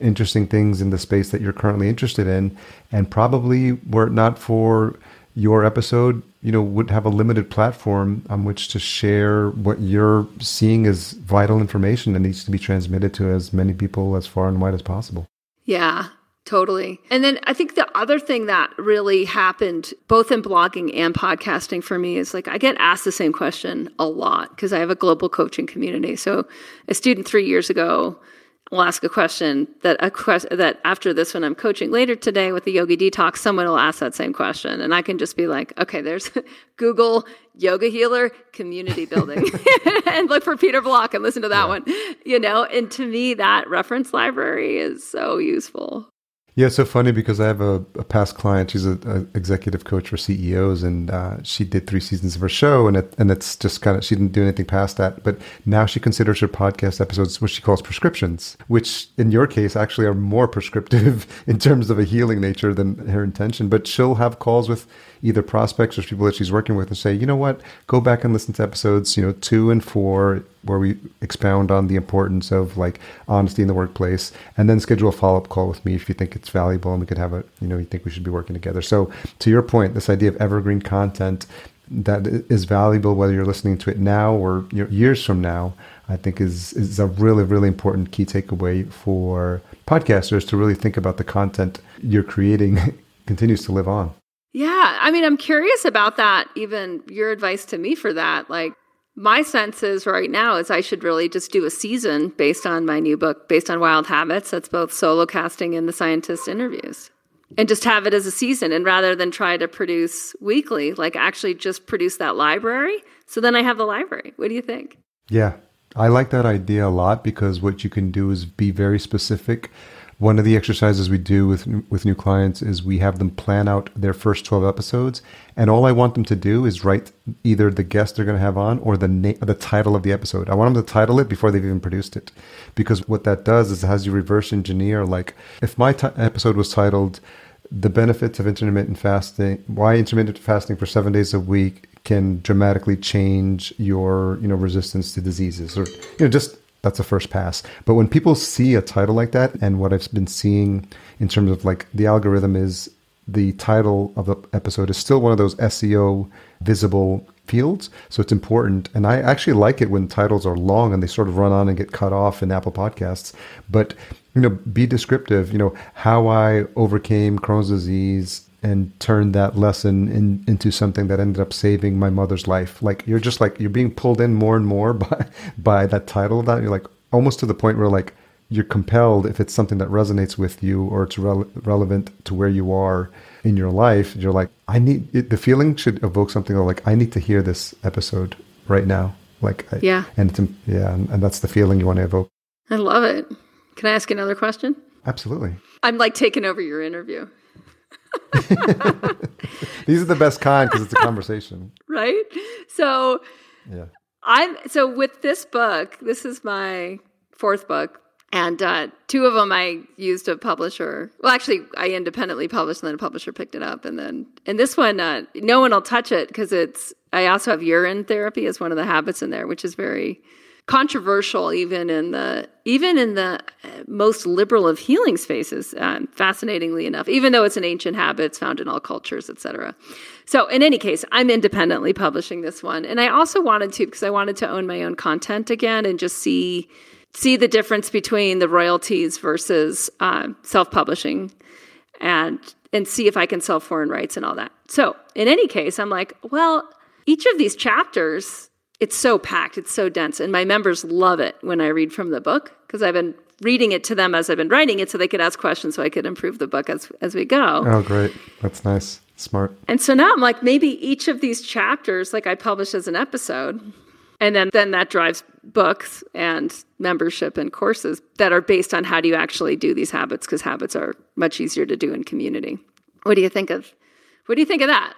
[SPEAKER 2] interesting things in the space that you're currently interested in. And probably were it not for your episode, you know, would have a limited platform on which to share what you're seeing as vital information that needs to be transmitted to as many people as far and wide as possible.
[SPEAKER 1] Yeah, Totally. And then I think the other thing that really happened both in blogging and podcasting for me is like I get asked the same question a lot because I have a global coaching community. So a student 3 years ago will ask a question that a question that after this when I'm coaching later today with the yogi detox, someone will ask that same question. And I can just be like, okay, there's *laughs* Google yoga healer community building *laughs* and look for Peter Block and listen to that yeah. one. You know, and to me that reference library is so useful.
[SPEAKER 2] Yeah, it's so funny because I have a, a past client. She's an executive coach for CEOs, and uh, she did three seasons of her show, and it, and it's just kind of she didn't do anything past that. But now she considers her podcast episodes what she calls prescriptions, which in your case actually are more *laughs* prescriptive in terms of a healing nature than her intention. But she'll have calls with either prospects or people that she's working with and say, you know what, go back and listen to episodes, you know, two and four, where we expound on the importance of like honesty in the workplace, and then schedule a follow up call with me if you think it's valuable and we could have a, you know, you think we should be working together. So to your point, this idea of evergreen content that is valuable whether you're listening to it now or years from now i think is is a really really important key takeaway for podcasters to really think about the content you're creating *laughs* continues to live on
[SPEAKER 1] yeah. I mean, I'm curious about that, even your advice to me for that. Like, my sense is right now is I should really just do a season based on my new book, based on Wild Habits. That's both solo casting and the scientist interviews. And just have it as a season. And rather than try to produce weekly, like actually just produce that library. So then I have the library. What do you think?
[SPEAKER 2] Yeah. I like that idea a lot because what you can do is be very specific one of the exercises we do with with new clients is we have them plan out their first 12 episodes and all I want them to do is write either the guest they're going to have on or the na- the title of the episode. I want them to title it before they've even produced it. Because what that does is it has you reverse engineer like if my t- episode was titled the benefits of intermittent fasting, why intermittent fasting for 7 days a week can dramatically change your, you know, resistance to diseases or you know just that's a first pass. But when people see a title like that, and what I've been seeing in terms of like the algorithm is the title of the episode is still one of those SEO visible fields. So it's important. And I actually like it when titles are long and they sort of run on and get cut off in Apple Podcasts. But, you know, be descriptive, you know, how I overcame Crohn's disease and turned that lesson in, into something that ended up saving my mother's life. Like you're just like you're being pulled in more and more *laughs* by by that title of that. You're like almost to the point where like you're compelled if it's something that resonates with you or it's re- relevant to where you are in your life. You're like I need it, the feeling should evoke something like I need to hear this episode right now. Like
[SPEAKER 1] yeah,
[SPEAKER 2] and it's, yeah, and that's the feeling you want to evoke.
[SPEAKER 1] I love it. Can I ask another question?
[SPEAKER 2] Absolutely.
[SPEAKER 1] I'm like taking over your interview. *laughs*
[SPEAKER 2] These are the best kind because it's a conversation.
[SPEAKER 1] Right? So yeah. I'm so with this book, this is my fourth book. And uh, two of them I used a publisher. Well, actually, I independently published, and then a publisher picked it up. And then, and this one, uh, no one will touch it because it's. I also have urine therapy as one of the habits in there, which is very controversial even in the even in the most liberal of healing spaces um, fascinatingly enough even though it's an ancient habit it's found in all cultures etc so in any case i'm independently publishing this one and i also wanted to because i wanted to own my own content again and just see see the difference between the royalties versus uh, self-publishing, and and see if I can sell foreign rights and all that. So in any case, I'm like, well, each of these chapters, it's so packed, it's so dense, and my members love it when I read from the book because I've been reading it to them as I've been writing it, so they could ask questions, so I could improve the book as as we go.
[SPEAKER 2] Oh, great! That's nice, smart.
[SPEAKER 1] And so now I'm like, maybe each of these chapters, like I publish as an episode, and then then that drives books and membership and courses that are based on how do you actually do these habits because habits are much easier to do in community. What do you think of what do you think of that?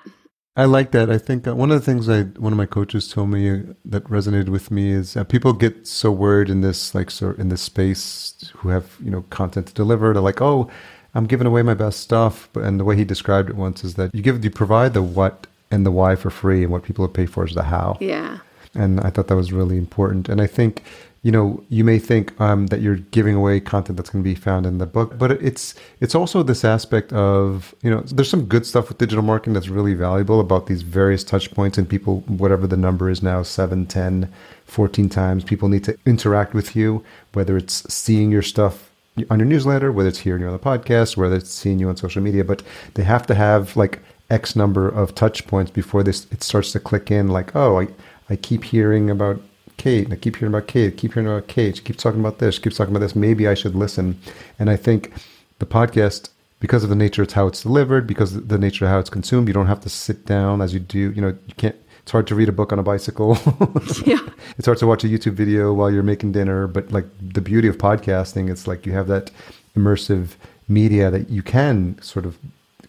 [SPEAKER 2] I like that. I think uh, one of the things I one of my coaches told me uh, that resonated with me is uh, people get so worried in this like so in this space who have you know content to deliver. They're like, oh, I'm giving away my best stuff. And the way he described it once is that you give you provide the what and the why for free, and what people pay for is the how.
[SPEAKER 1] Yeah.
[SPEAKER 2] And I thought that was really important. And I think you know, you may think um, that you're giving away content that's going to be found in the book, but it's it's also this aspect of you know, there's some good stuff with digital marketing that's really valuable about these various touch points and people, whatever the number is now, 7, 10, 14 times, people need to interact with you, whether it's seeing your stuff on your newsletter, whether it's hearing you on the podcast, whether it's seeing you on social media, but they have to have like X number of touch points before this it starts to click in like, oh, I, I keep hearing about Kate, and I keep hearing about Kate, keep hearing about Kate, she keeps talking about this, she keeps talking about this. Maybe I should listen. And I think the podcast, because of the nature of how it's delivered, because of the nature of how it's consumed, you don't have to sit down as you do. You know, you can't. It's hard to read a book on a bicycle. *laughs*
[SPEAKER 1] yeah.
[SPEAKER 2] It's hard to watch a YouTube video while you're making dinner. But like the beauty of podcasting, it's like you have that immersive media that you can sort of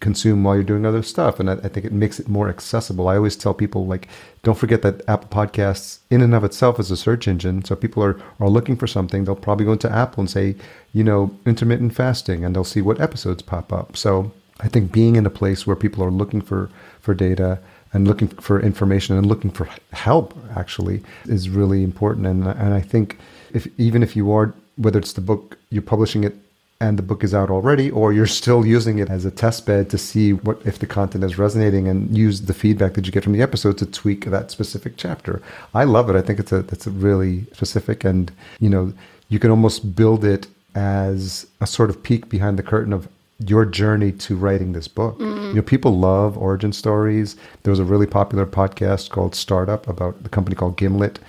[SPEAKER 2] consume while you're doing other stuff. And I, I, think it makes it more accessible. I always tell people like, don't forget that Apple Podcasts in and of itself is a search engine. So people are, are looking for something. They'll probably go into Apple and say, you know, intermittent fasting, and they'll see what episodes pop up. So I think being in a place where people are looking for, for data and looking for information and looking for help actually is really important. And, and I think if, even if you are, whether it's the book, you're publishing it and the book is out already, or you're still using it as a test bed to see what if the content is resonating and use the feedback that you get from the episode to tweak that specific chapter. I love it. I think it's a it's a really specific and you know you can almost build it as a sort of peek behind the curtain of your journey to writing this book. Mm-hmm. You know, people love origin stories. There was a really popular podcast called Startup about the company called Gimlet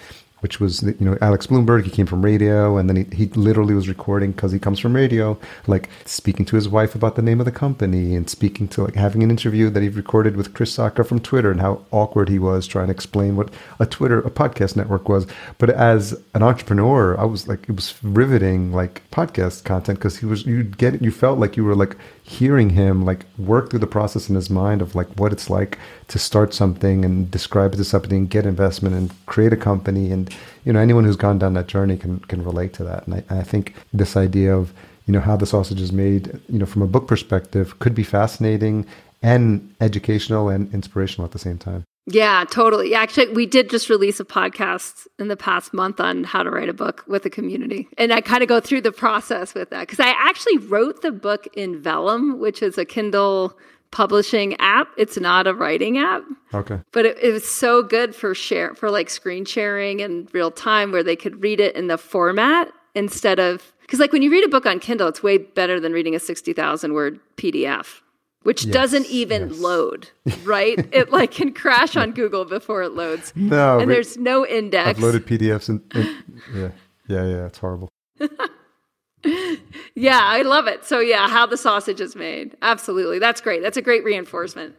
[SPEAKER 2] which was you know Alex Blumberg. He came from radio, and then he, he literally was recording because he comes from radio, like speaking to his wife about the name of the company and speaking to like having an interview that he recorded with Chris Sacca from Twitter and how awkward he was trying to explain what a Twitter a podcast network was. But as an entrepreneur, I was like it was riveting like podcast content because he was you get you felt like you were like hearing him like work through the process in his mind of like what it's like to start something and describe it to somebody and get investment and create a company. And you know anyone who's gone down that journey can can relate to that. And I, I think this idea of you know how the sausage is made you know from a book perspective could be fascinating and educational and inspirational at the same time
[SPEAKER 1] yeah, totally. Actually, we did just release a podcast in the past month on how to write a book with a community. And I kind of go through the process with that because I actually wrote the book in Vellum, which is a Kindle publishing app. It's not a writing app.
[SPEAKER 2] Okay.
[SPEAKER 1] But it, it was so good for share for like screen sharing and real time where they could read it in the format instead of because like when you read a book on Kindle, it's way better than reading a 60,000 word PDF which yes, doesn't even yes. load, *laughs* right? it like can crash on Google before it loads. *laughs*
[SPEAKER 2] No,
[SPEAKER 1] and there's no index.
[SPEAKER 2] I've loaded PDFs and, and *laughs* yeah, yeah, yeah. It's horrible.
[SPEAKER 1] yeah, I love it. So yeah, how the sausage is made. Absolutely, that's great. That's a great reinforcement.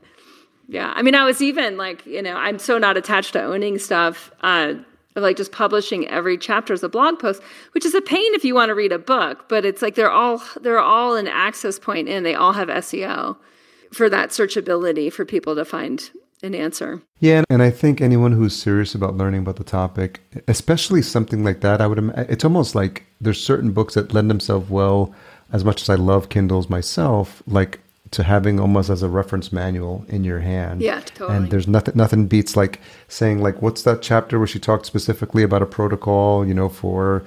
[SPEAKER 1] Yeah, I mean, I was even like, you know, I'm so not attached to owning stuff. Uh, like just publishing every chapter as a blog post, which is a pain if you want to read a book. But it's like they're all they're all an access point in. They all have SEO for that searchability for people to find an answer.
[SPEAKER 2] Yeah, and I think anyone who's serious about learning about the topic, especially something like that, I would it's almost like there's certain books that lend themselves well as much as I love Kindles myself, like to having almost as a reference manual in your hand.
[SPEAKER 1] Yeah, totally.
[SPEAKER 2] And there's nothing nothing beats like saying like what's that chapter where she talked specifically about a protocol, you know, for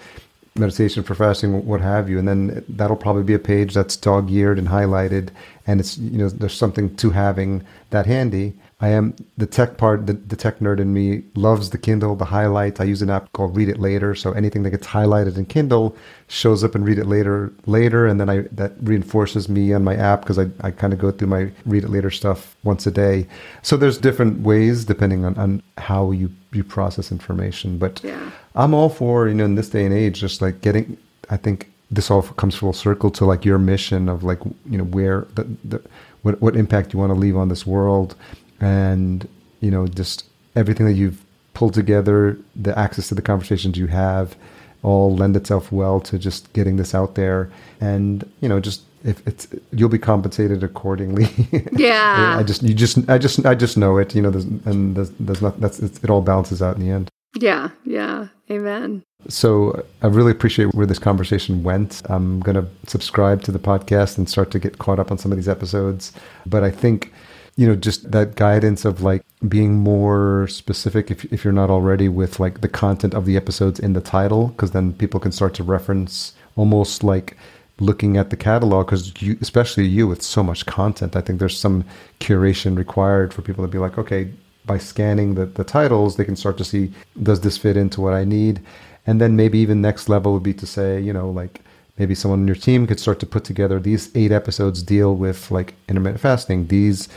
[SPEAKER 2] meditation for fasting, what have you. And then that'll probably be a page that's dog eared and highlighted. And it's, you know, there's something to having that handy I am the tech part, the, the tech nerd in me loves the Kindle, the highlights. I use an app called Read It Later, so anything that gets highlighted in Kindle shows up in Read It Later later, and then I that reinforces me on my app because I, I kind of go through my Read It Later stuff once a day. So there's different ways depending on, on how you you process information. But
[SPEAKER 1] Yeah.
[SPEAKER 2] I'm all for you know in this day and age, just like getting. I think this all comes full circle to like your mission of like you know where the, the what what impact you want to leave on this world, and you know just everything that you've pulled together, the access to the conversations you have, all lend itself well to just getting this out there, and you know just if it's you'll be compensated accordingly. *laughs*
[SPEAKER 1] Yeah.
[SPEAKER 2] I just you just I just I just know it. You know, there's, and there's, there's not that's it's, it all balances out in the end.
[SPEAKER 1] Yeah. Yeah. Amen.
[SPEAKER 2] So I really appreciate where this conversation went. I'm going to subscribe to the podcast and start to get caught up on some of these episodes. But I think, you know, just that guidance of like being more specific if, if you're not already with like the content of the episodes in the title, because then people can start to reference almost like looking at the catalog because you especially you with so much content i think there's some curation required for people to be like okay by scanning the, the titles they can start to see does this fit into what i need? And then maybe even next level would be to say you know like maybe someone on your team could start to put together these eight episodes deal with like intermittent fasting. These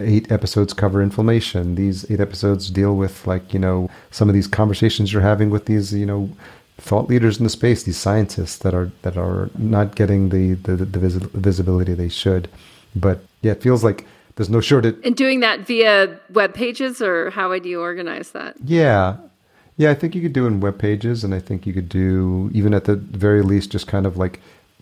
[SPEAKER 2] eight episodes cover inflammation these eight episodes deal with like you know some of these conversations you're having with these you know thought leaders in the space, these scientists that are that are not getting the the, the visi- visibility they should. But yeah, it feels like there's no shortage.
[SPEAKER 1] And doing that via web pages, or how would you organize that?
[SPEAKER 2] Yeah, yeah, I think you could do in web pages, and I think you could do even at the very least just kind of like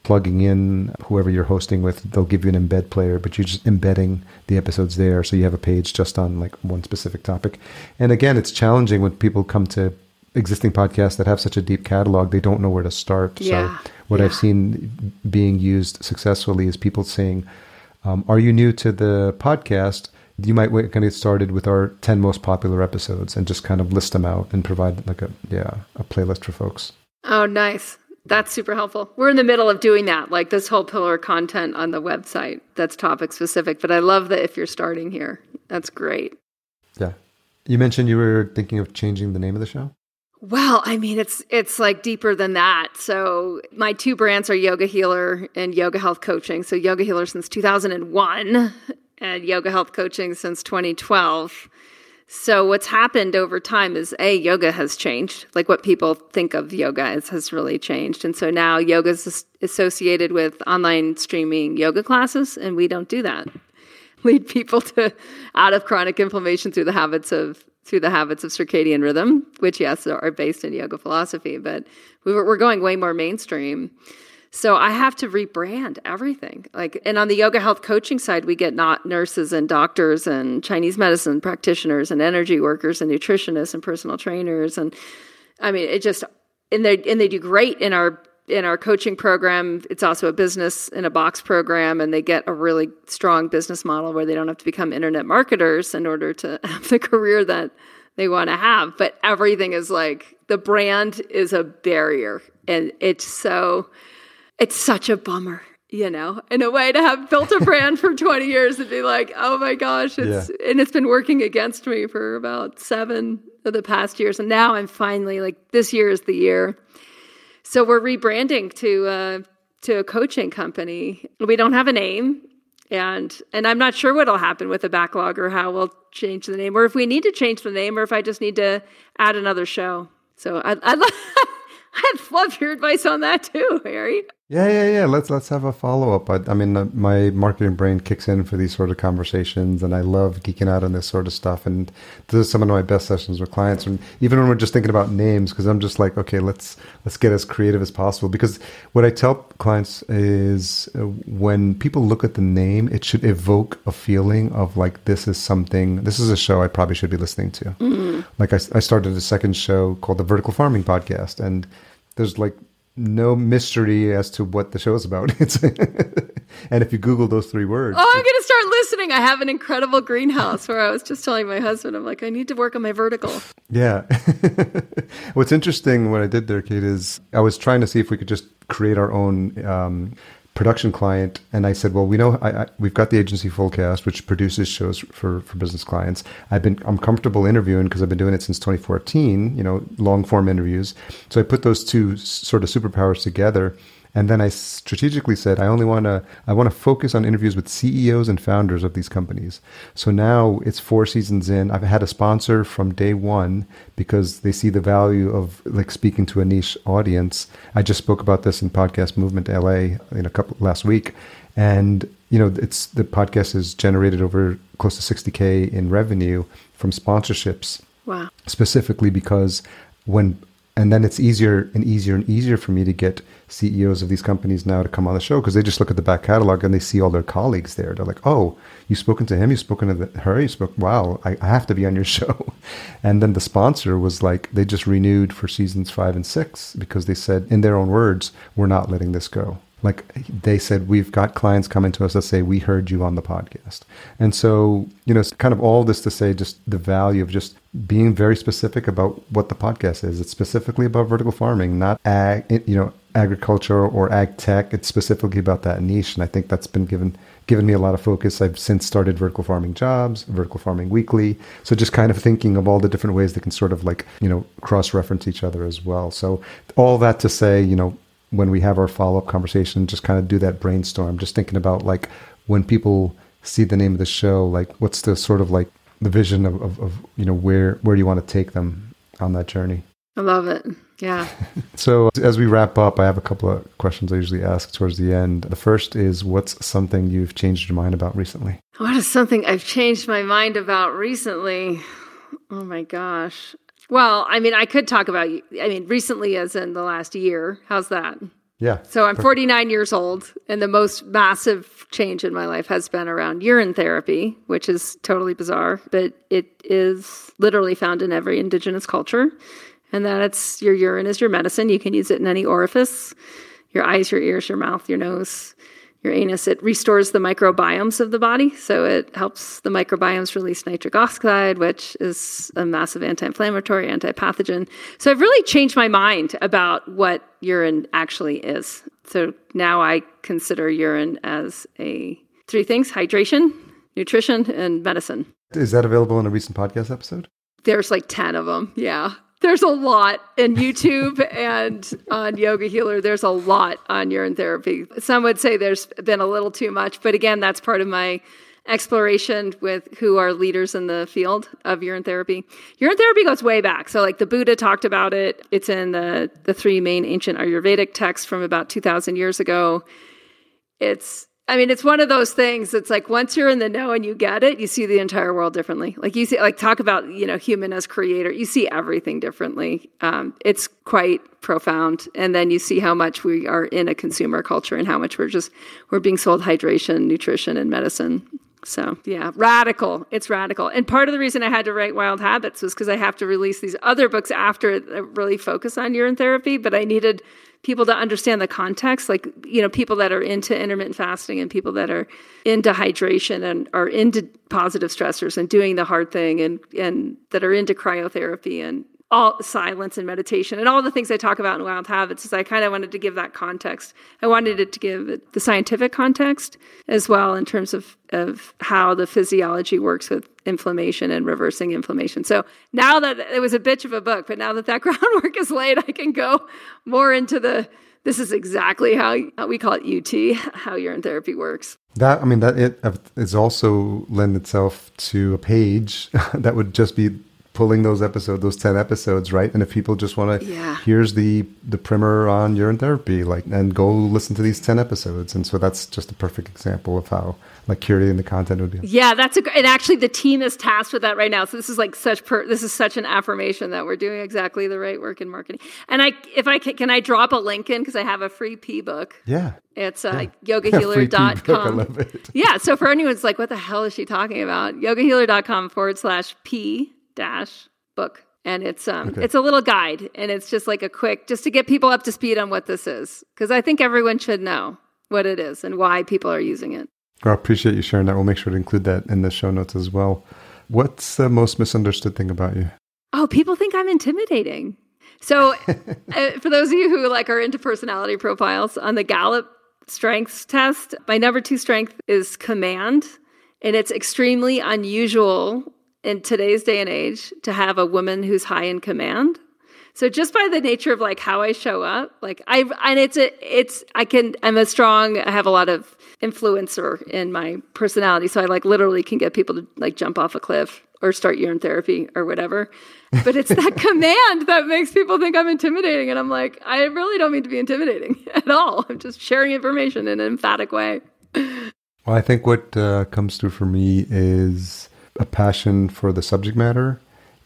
[SPEAKER 2] plugging in whoever you're hosting with. They'll give you an embed player, but you're just embedding the episodes there, so you have a page just on like one specific topic. And again, it's challenging when people come to existing podcasts that have such a deep catalog, they don't know where to start.
[SPEAKER 1] Yeah,
[SPEAKER 2] So what
[SPEAKER 1] yeah.
[SPEAKER 2] I've seen being used successfully is people saying, um, "Are you new to the podcast? You might want to get started with our ten most popular episodes and just kind of list them out and provide like a yeah a playlist for folks."
[SPEAKER 1] Oh, nice. That's super helpful. We're in the middle of doing that, like this whole pillar of content on the website that's topic specific. But I love that if you're starting here, that's great.
[SPEAKER 2] Yeah. You mentioned you were thinking of changing the name of the show.
[SPEAKER 1] Well, I mean, it's it's like deeper than that. So my two brands are Yoga Healer and Yoga Health Coaching. So Yoga Healer since 2001 and Yoga Health Coaching since 2012. So what's happened over time is a yoga has changed. Like what people think of yoga is, has really changed, and so now yoga is associated with online streaming yoga classes, and we don't do that. *laughs* Lead people to out of chronic inflammation through the habits of through the habits of circadian rhythm, which yes are based in yoga philosophy, but we were, we're going way more mainstream. So I have to rebrand everything. Like, and on the yoga health coaching side, we get not nurses and doctors and Chinese medicine practitioners and energy workers and nutritionists and personal trainers. And I mean, it just, and they, and they do great in our, in our coaching program. It's also a business in a box program and they get a really strong business model where they don't have to become internet marketers in order to *laughs* have the career that they want to have. But everything is like, the brand is a barrier and it's so, it's such a bummer, you know, in a way to have built a brand for *laughs* 20 years and be like, oh my gosh, it's and it's been working against me for about seven of the past years. And now I'm finally like this year is the year. So we're rebranding to uh to a coaching company. We don't have a name. And and I'm not sure what'll happen with the backlog or how we'll change the name, or if we need to change the name, or if I just need to add another show. So I, I'd, *laughs* I'd love your advice on that too, Harry.
[SPEAKER 2] Yeah, yeah, yeah. Let's let's have a follow up. I, I mean, uh, my marketing brain kicks in for these sort of conversations, and I love geeking out on this sort of stuff. And this is some of my best sessions with clients, and even when we're just thinking about names, because I'm just like, okay, let's let's get as creative as possible. Because what I tell clients is, uh, when people look at the name, it should evoke a feeling of like this is something. This is a show I probably should be listening to. Like I, I started a second show called the Vertical Farming Podcast, and there's like no mystery as to what the show is about. *laughs* It's and if you Google those three words,
[SPEAKER 1] Oh, I'm going to start listening. I have an incredible greenhouse where I was just telling my husband, I'm like, I need to work on my vertical.
[SPEAKER 2] yeah. *laughs* What's interesting, what I did there, Cate, is I was trying to see if we could just create our own um, production client, and I said, "Well, we know I, I, we've got the agency Fullcast, which produces shows for for business clients. I've been I'm comfortable interviewing because I've been doing it since 2014. You know, long form interviews. So I put those two sort of superpowers together." And then I strategically said, I only want to, I want to focus on interviews with CEOs and founders of these companies. So now it's four seasons in. I've had a sponsor from day one because they see the value of like speaking to a niche audience. I just spoke about this in podcast movement LA in a couple last week. And, you know, it's the podcast has generated over close to 60K in revenue from sponsorships.
[SPEAKER 1] Wow.
[SPEAKER 2] Specifically because when and then it's easier and easier and easier for me to get CEOs of these companies now to come on the show because they just look at the back catalog and they see all their colleagues there. They're like, "Oh, you've spoken to him, you've spoken to the, her, you spoke. Wow, I, I have to be on your *laughs* show." And then the sponsor was like, they just renewed for seasons five and six because they said, in their own words, "We're not letting this go." Like they said we've got clients coming to us that say we heard you on the podcast and so you know it's kind of all this to say just the value of just being very specific about what the podcast is. It's specifically about vertical farming not ag you know agriculture or ag tech. It's specifically about that niche and i think that's been given given me a lot of focus. I've since started vertical farming jobs vertical farming weekly. So just kind of thinking of all the different ways they can sort of like you know cross reference each other as well. So all that to say you know when we have our follow up conversation, just kind of do that brainstorm, just thinking about like when people see the name of the show, like what's the sort of like the vision of, of, of you know, where, where do you want to take them on that journey?
[SPEAKER 1] I love it. Yeah. *laughs*
[SPEAKER 2] so as we wrap up, I have a couple of questions I usually ask towards the end. The first is what's something you've changed your mind about recently?
[SPEAKER 1] What is something I've changed my mind about recently? Oh my gosh. Well, I mean, I could talk about, you. I mean, recently as in the last year. How's that?
[SPEAKER 2] Yeah.
[SPEAKER 1] So I'm 49 years old, and the most massive change in my life has been around urine therapy, which is totally bizarre, but it is literally found in every indigenous culture. And that it's your urine is your medicine. You can use it in any orifice your eyes, your ears, your mouth, your nose your anus, it restores the microbiomes of the body. So it helps the microbiomes release nitric oxide, which is a massive anti inflammatory, anti pathogen. So I've really changed my mind about what urine actually is. So now I consider urine as a three things hydration, nutrition, and medicine.
[SPEAKER 2] Is that available in a recent podcast episode?
[SPEAKER 1] There's like 10 of them. Yeah there's a lot in YouTube and on Yoga Healer. There's a lot on urine therapy. Some would say there's been a little too much, but again, that's part of my exploration with who are leaders in the field of urine therapy. Urine therapy goes way back. So like the Buddha talked about it. It's in the the three main ancient Ayurvedic texts from about 2000 years ago. It's I mean, it's one of those things. It's like once you're in the know and you get it, you see the entire world differently. Like you see, like talk about you know human as creator. You see everything differently. Um, it's quite profound, and then you see how much we are in a consumer culture and how much we're just we're being sold hydration, nutrition, and medicine. So yeah, radical. It's radical. And part of the reason I had to write Wild Habits was because I have to release these other books after that really focus on urine therapy, but I needed people to understand the context like you know people that are into intermittent fasting and people that are into hydration and are into positive stressors and doing the hard thing and and that are into cryotherapy and all silence and meditation and all the things I talk about in Wild Habits is I kind of wanted to give that context. I wanted it to give the scientific context as well in terms of, of how the physiology works with inflammation and reversing inflammation. So now that it was a bitch of a book, but now that that *laughs* groundwork is laid, I can go more into the this is exactly how, we call it UT, *laughs* how urine therapy works.
[SPEAKER 2] That I mean that it uh, is also lend itself to a page *laughs* that would just be pulling those episodes, those 10 episodes, right? And if people just want to,
[SPEAKER 1] yeah.
[SPEAKER 2] here's the, the primer on urine therapy, like, and go listen to these 10 episodes. And so that's just a perfect example of how like curating the content would be.
[SPEAKER 1] Yeah, that's a, and actually the team is tasked with that right now. So this is like such, per, this is such an affirmation that we're doing exactly the right work in marketing. And I, if I can, can I drop a link in? Cause I have a free P book.
[SPEAKER 2] Yeah.
[SPEAKER 1] It's uh, *laughs* yeah. yogahealer.com.
[SPEAKER 2] It.
[SPEAKER 1] yeah. So for anyone's like, what the hell is she talking about? Yogahealer.com forward slash P dash book and it's um okay. it's a little guide and it's just like a quick just to get people up to speed on what this is because i think everyone should know what it is and why people are using it well,
[SPEAKER 2] i appreciate you sharing that we'll make sure to include that in the show notes as well what's the most misunderstood thing about you
[SPEAKER 1] oh people think i'm intimidating so *laughs* uh, for those of you who like are into personality profiles on the gallup strengths test. My number two strength is command. And it's extremely unusual in today's day and age to have a woman who's high in command. So just by the nature of like how I show up, like I and it's a it's I can I'm a strong I have a lot of influencer in my personality, so I like literally can get people to like jump off a cliff or start urine therapy or whatever. But it's that *laughs* command that makes people think I'm intimidating, and I'm like I really don't mean to be intimidating *laughs* at all. I'm just sharing information in an emphatic way.
[SPEAKER 2] Well, I think what uh, comes through for me is a passion for the subject matter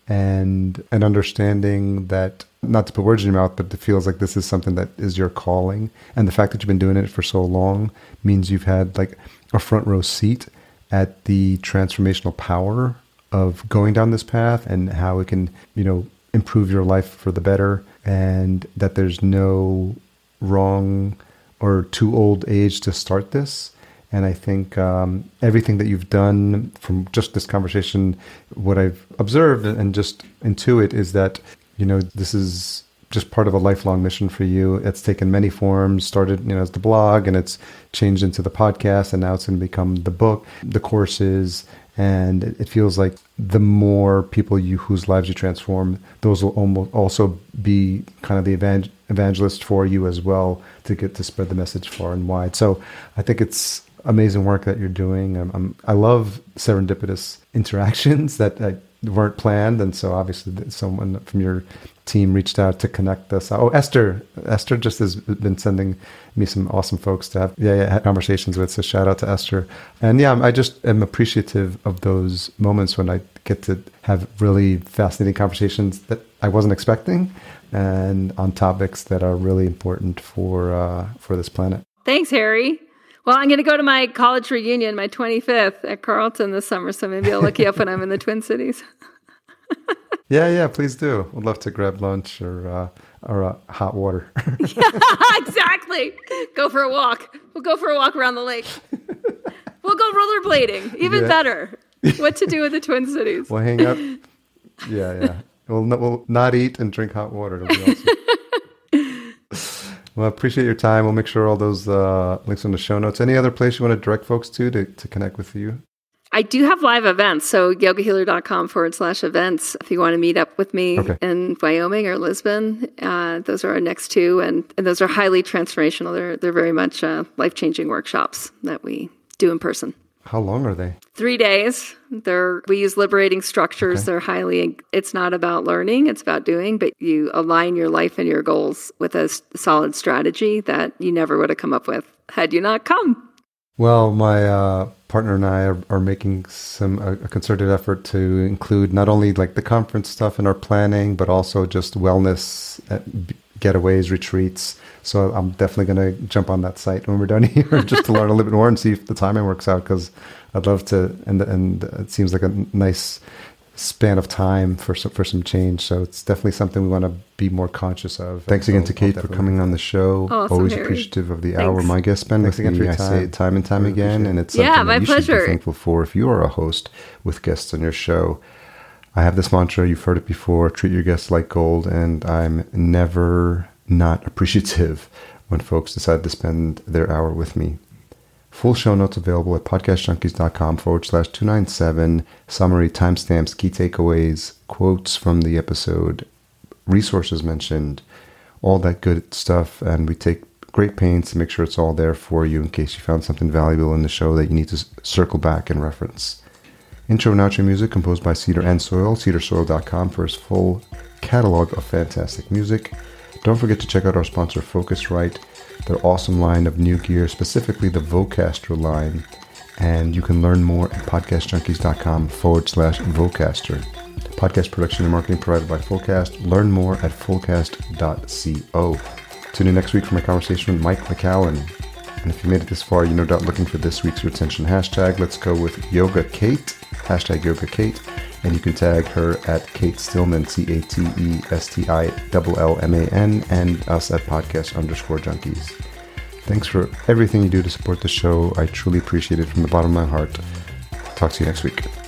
[SPEAKER 2] and an understanding that not to put words in your mouth, but it feels like this is something that is your calling. And the fact that you've been doing it for so long means you've had like a front row seat at the transformational power of going down this path and how it can, you know, improve your life for the better and that there's no wrong or too old age to start this and I think um, everything that you've done from just this conversation, what I've observed and just intuit is that, you know, this is just part of a lifelong mission for you. It's taken many forms, started, you know, as the blog and it's changed into the podcast and now it's going to become the book, the courses. And it feels like the more people you whose lives you transform, those will almost also be kind of the evangel- evangelist for you as well to get to spread the message far and wide. So I think it's amazing work that you're doing. I'm, I'm, i love serendipitous interactions *laughs* that, that, weren't planned, and so obviously someone from your team reached out to connect us. Oh, Esther, Esther just has been sending me some awesome folks to have yeah, yeah conversations with. So shout out to Esther, and yeah, I just am appreciative of those moments when I get to have really fascinating conversations that I wasn't expecting, and on topics that are really important for uh, for this planet.
[SPEAKER 1] Thanks, Harry. Well, I'm going to go to my college reunion, my 25th at Carleton this summer, so maybe I'll look you up when I'm in the Twin Cities. *laughs*
[SPEAKER 2] yeah, yeah, please do. Would love to grab lunch or uh, or uh, hot water.
[SPEAKER 1] yeah, *laughs* *laughs* exactly. Go for a walk. We'll go for a walk around the lake. We'll go rollerblading. Even yeah. better. What to do with the Twin Cities?
[SPEAKER 2] We'll hang up. Yeah, yeah. We'll, we'll not eat and drink hot water. It'll be awesome. Well, I appreciate your time. We'll make sure all those uh, links in the show notes. Any other place you want to direct folks to, to to connect with you?
[SPEAKER 1] I do have live events. So yogahealer.com forward slash events. If you want to meet up with me okay. in Wyoming or Lisbon, uh, those are our next two. And, and, those are highly transformational. They're, they're very much uh, life changing workshops that we do in person.
[SPEAKER 2] How long are they?
[SPEAKER 1] Three days. They're we use liberating structures. Okay. They're highly. It's not about learning; it's about doing. But you align your life and your goals with a solid strategy that you never would have come up with had you not come.
[SPEAKER 2] Well, my uh, partner and I are, are making some a, concerted effort to include not only like the conference stuff in our planning, but also just wellness uh, getaways, retreats. So I'm definitely going to jump on that site when we're done *laughs* here, just to learn a little bit more and see if the timing works out. Because I'd love to, and and it seems like a nice span of time for some, for some change. So it's definitely something we want to be more conscious of. Thanks again to Cate for coming on the show.
[SPEAKER 1] Awesome,
[SPEAKER 2] Always
[SPEAKER 1] Harry.
[SPEAKER 2] appreciative of the Thanks. hour my guest spend Thanks again for your time. I say it time and time really again, and it's
[SPEAKER 1] yeah,
[SPEAKER 2] something
[SPEAKER 1] my
[SPEAKER 2] that you
[SPEAKER 1] pleasure.
[SPEAKER 2] should be thankful for if you are a host with guests on your show. I have this mantra, you've heard it before treat your guests like gold, and I'm never not appreciative when folks decide to spend their hour with me. Full show notes available at podcastjunkies.com forward slash 297. Summary, timestamps, key takeaways, quotes from the episode, resources mentioned, all that good stuff. And we take great pains to make sure it's all there for you in case you found something valuable in the show that you need to circle back and reference. Intro and outro music composed by Cedar and Soil, cedarsoil.com for his full catalog of fantastic music. Don't forget to check out our sponsor Focusrite, their awesome line of new gear, specifically the Vocaster line. And you can learn more at podcastjunkies.com forward slash Vocaster. Podcast production and marketing provided by Fullcast. Learn more at fullcast.co. Tune in next week for my conversation with Mike McCowan. And if you made it this far, you're no doubt looking for this week's retention hashtag. Let's go with Yoga Cate, hashtag Yoga Cate and you can tag her at Cate Stillman, C A T E S T I L L M A N, and us at podcast underscore junkies. Thanks for everything you do to support the show. I truly appreciate it from the bottom of my heart. Talk to you next week.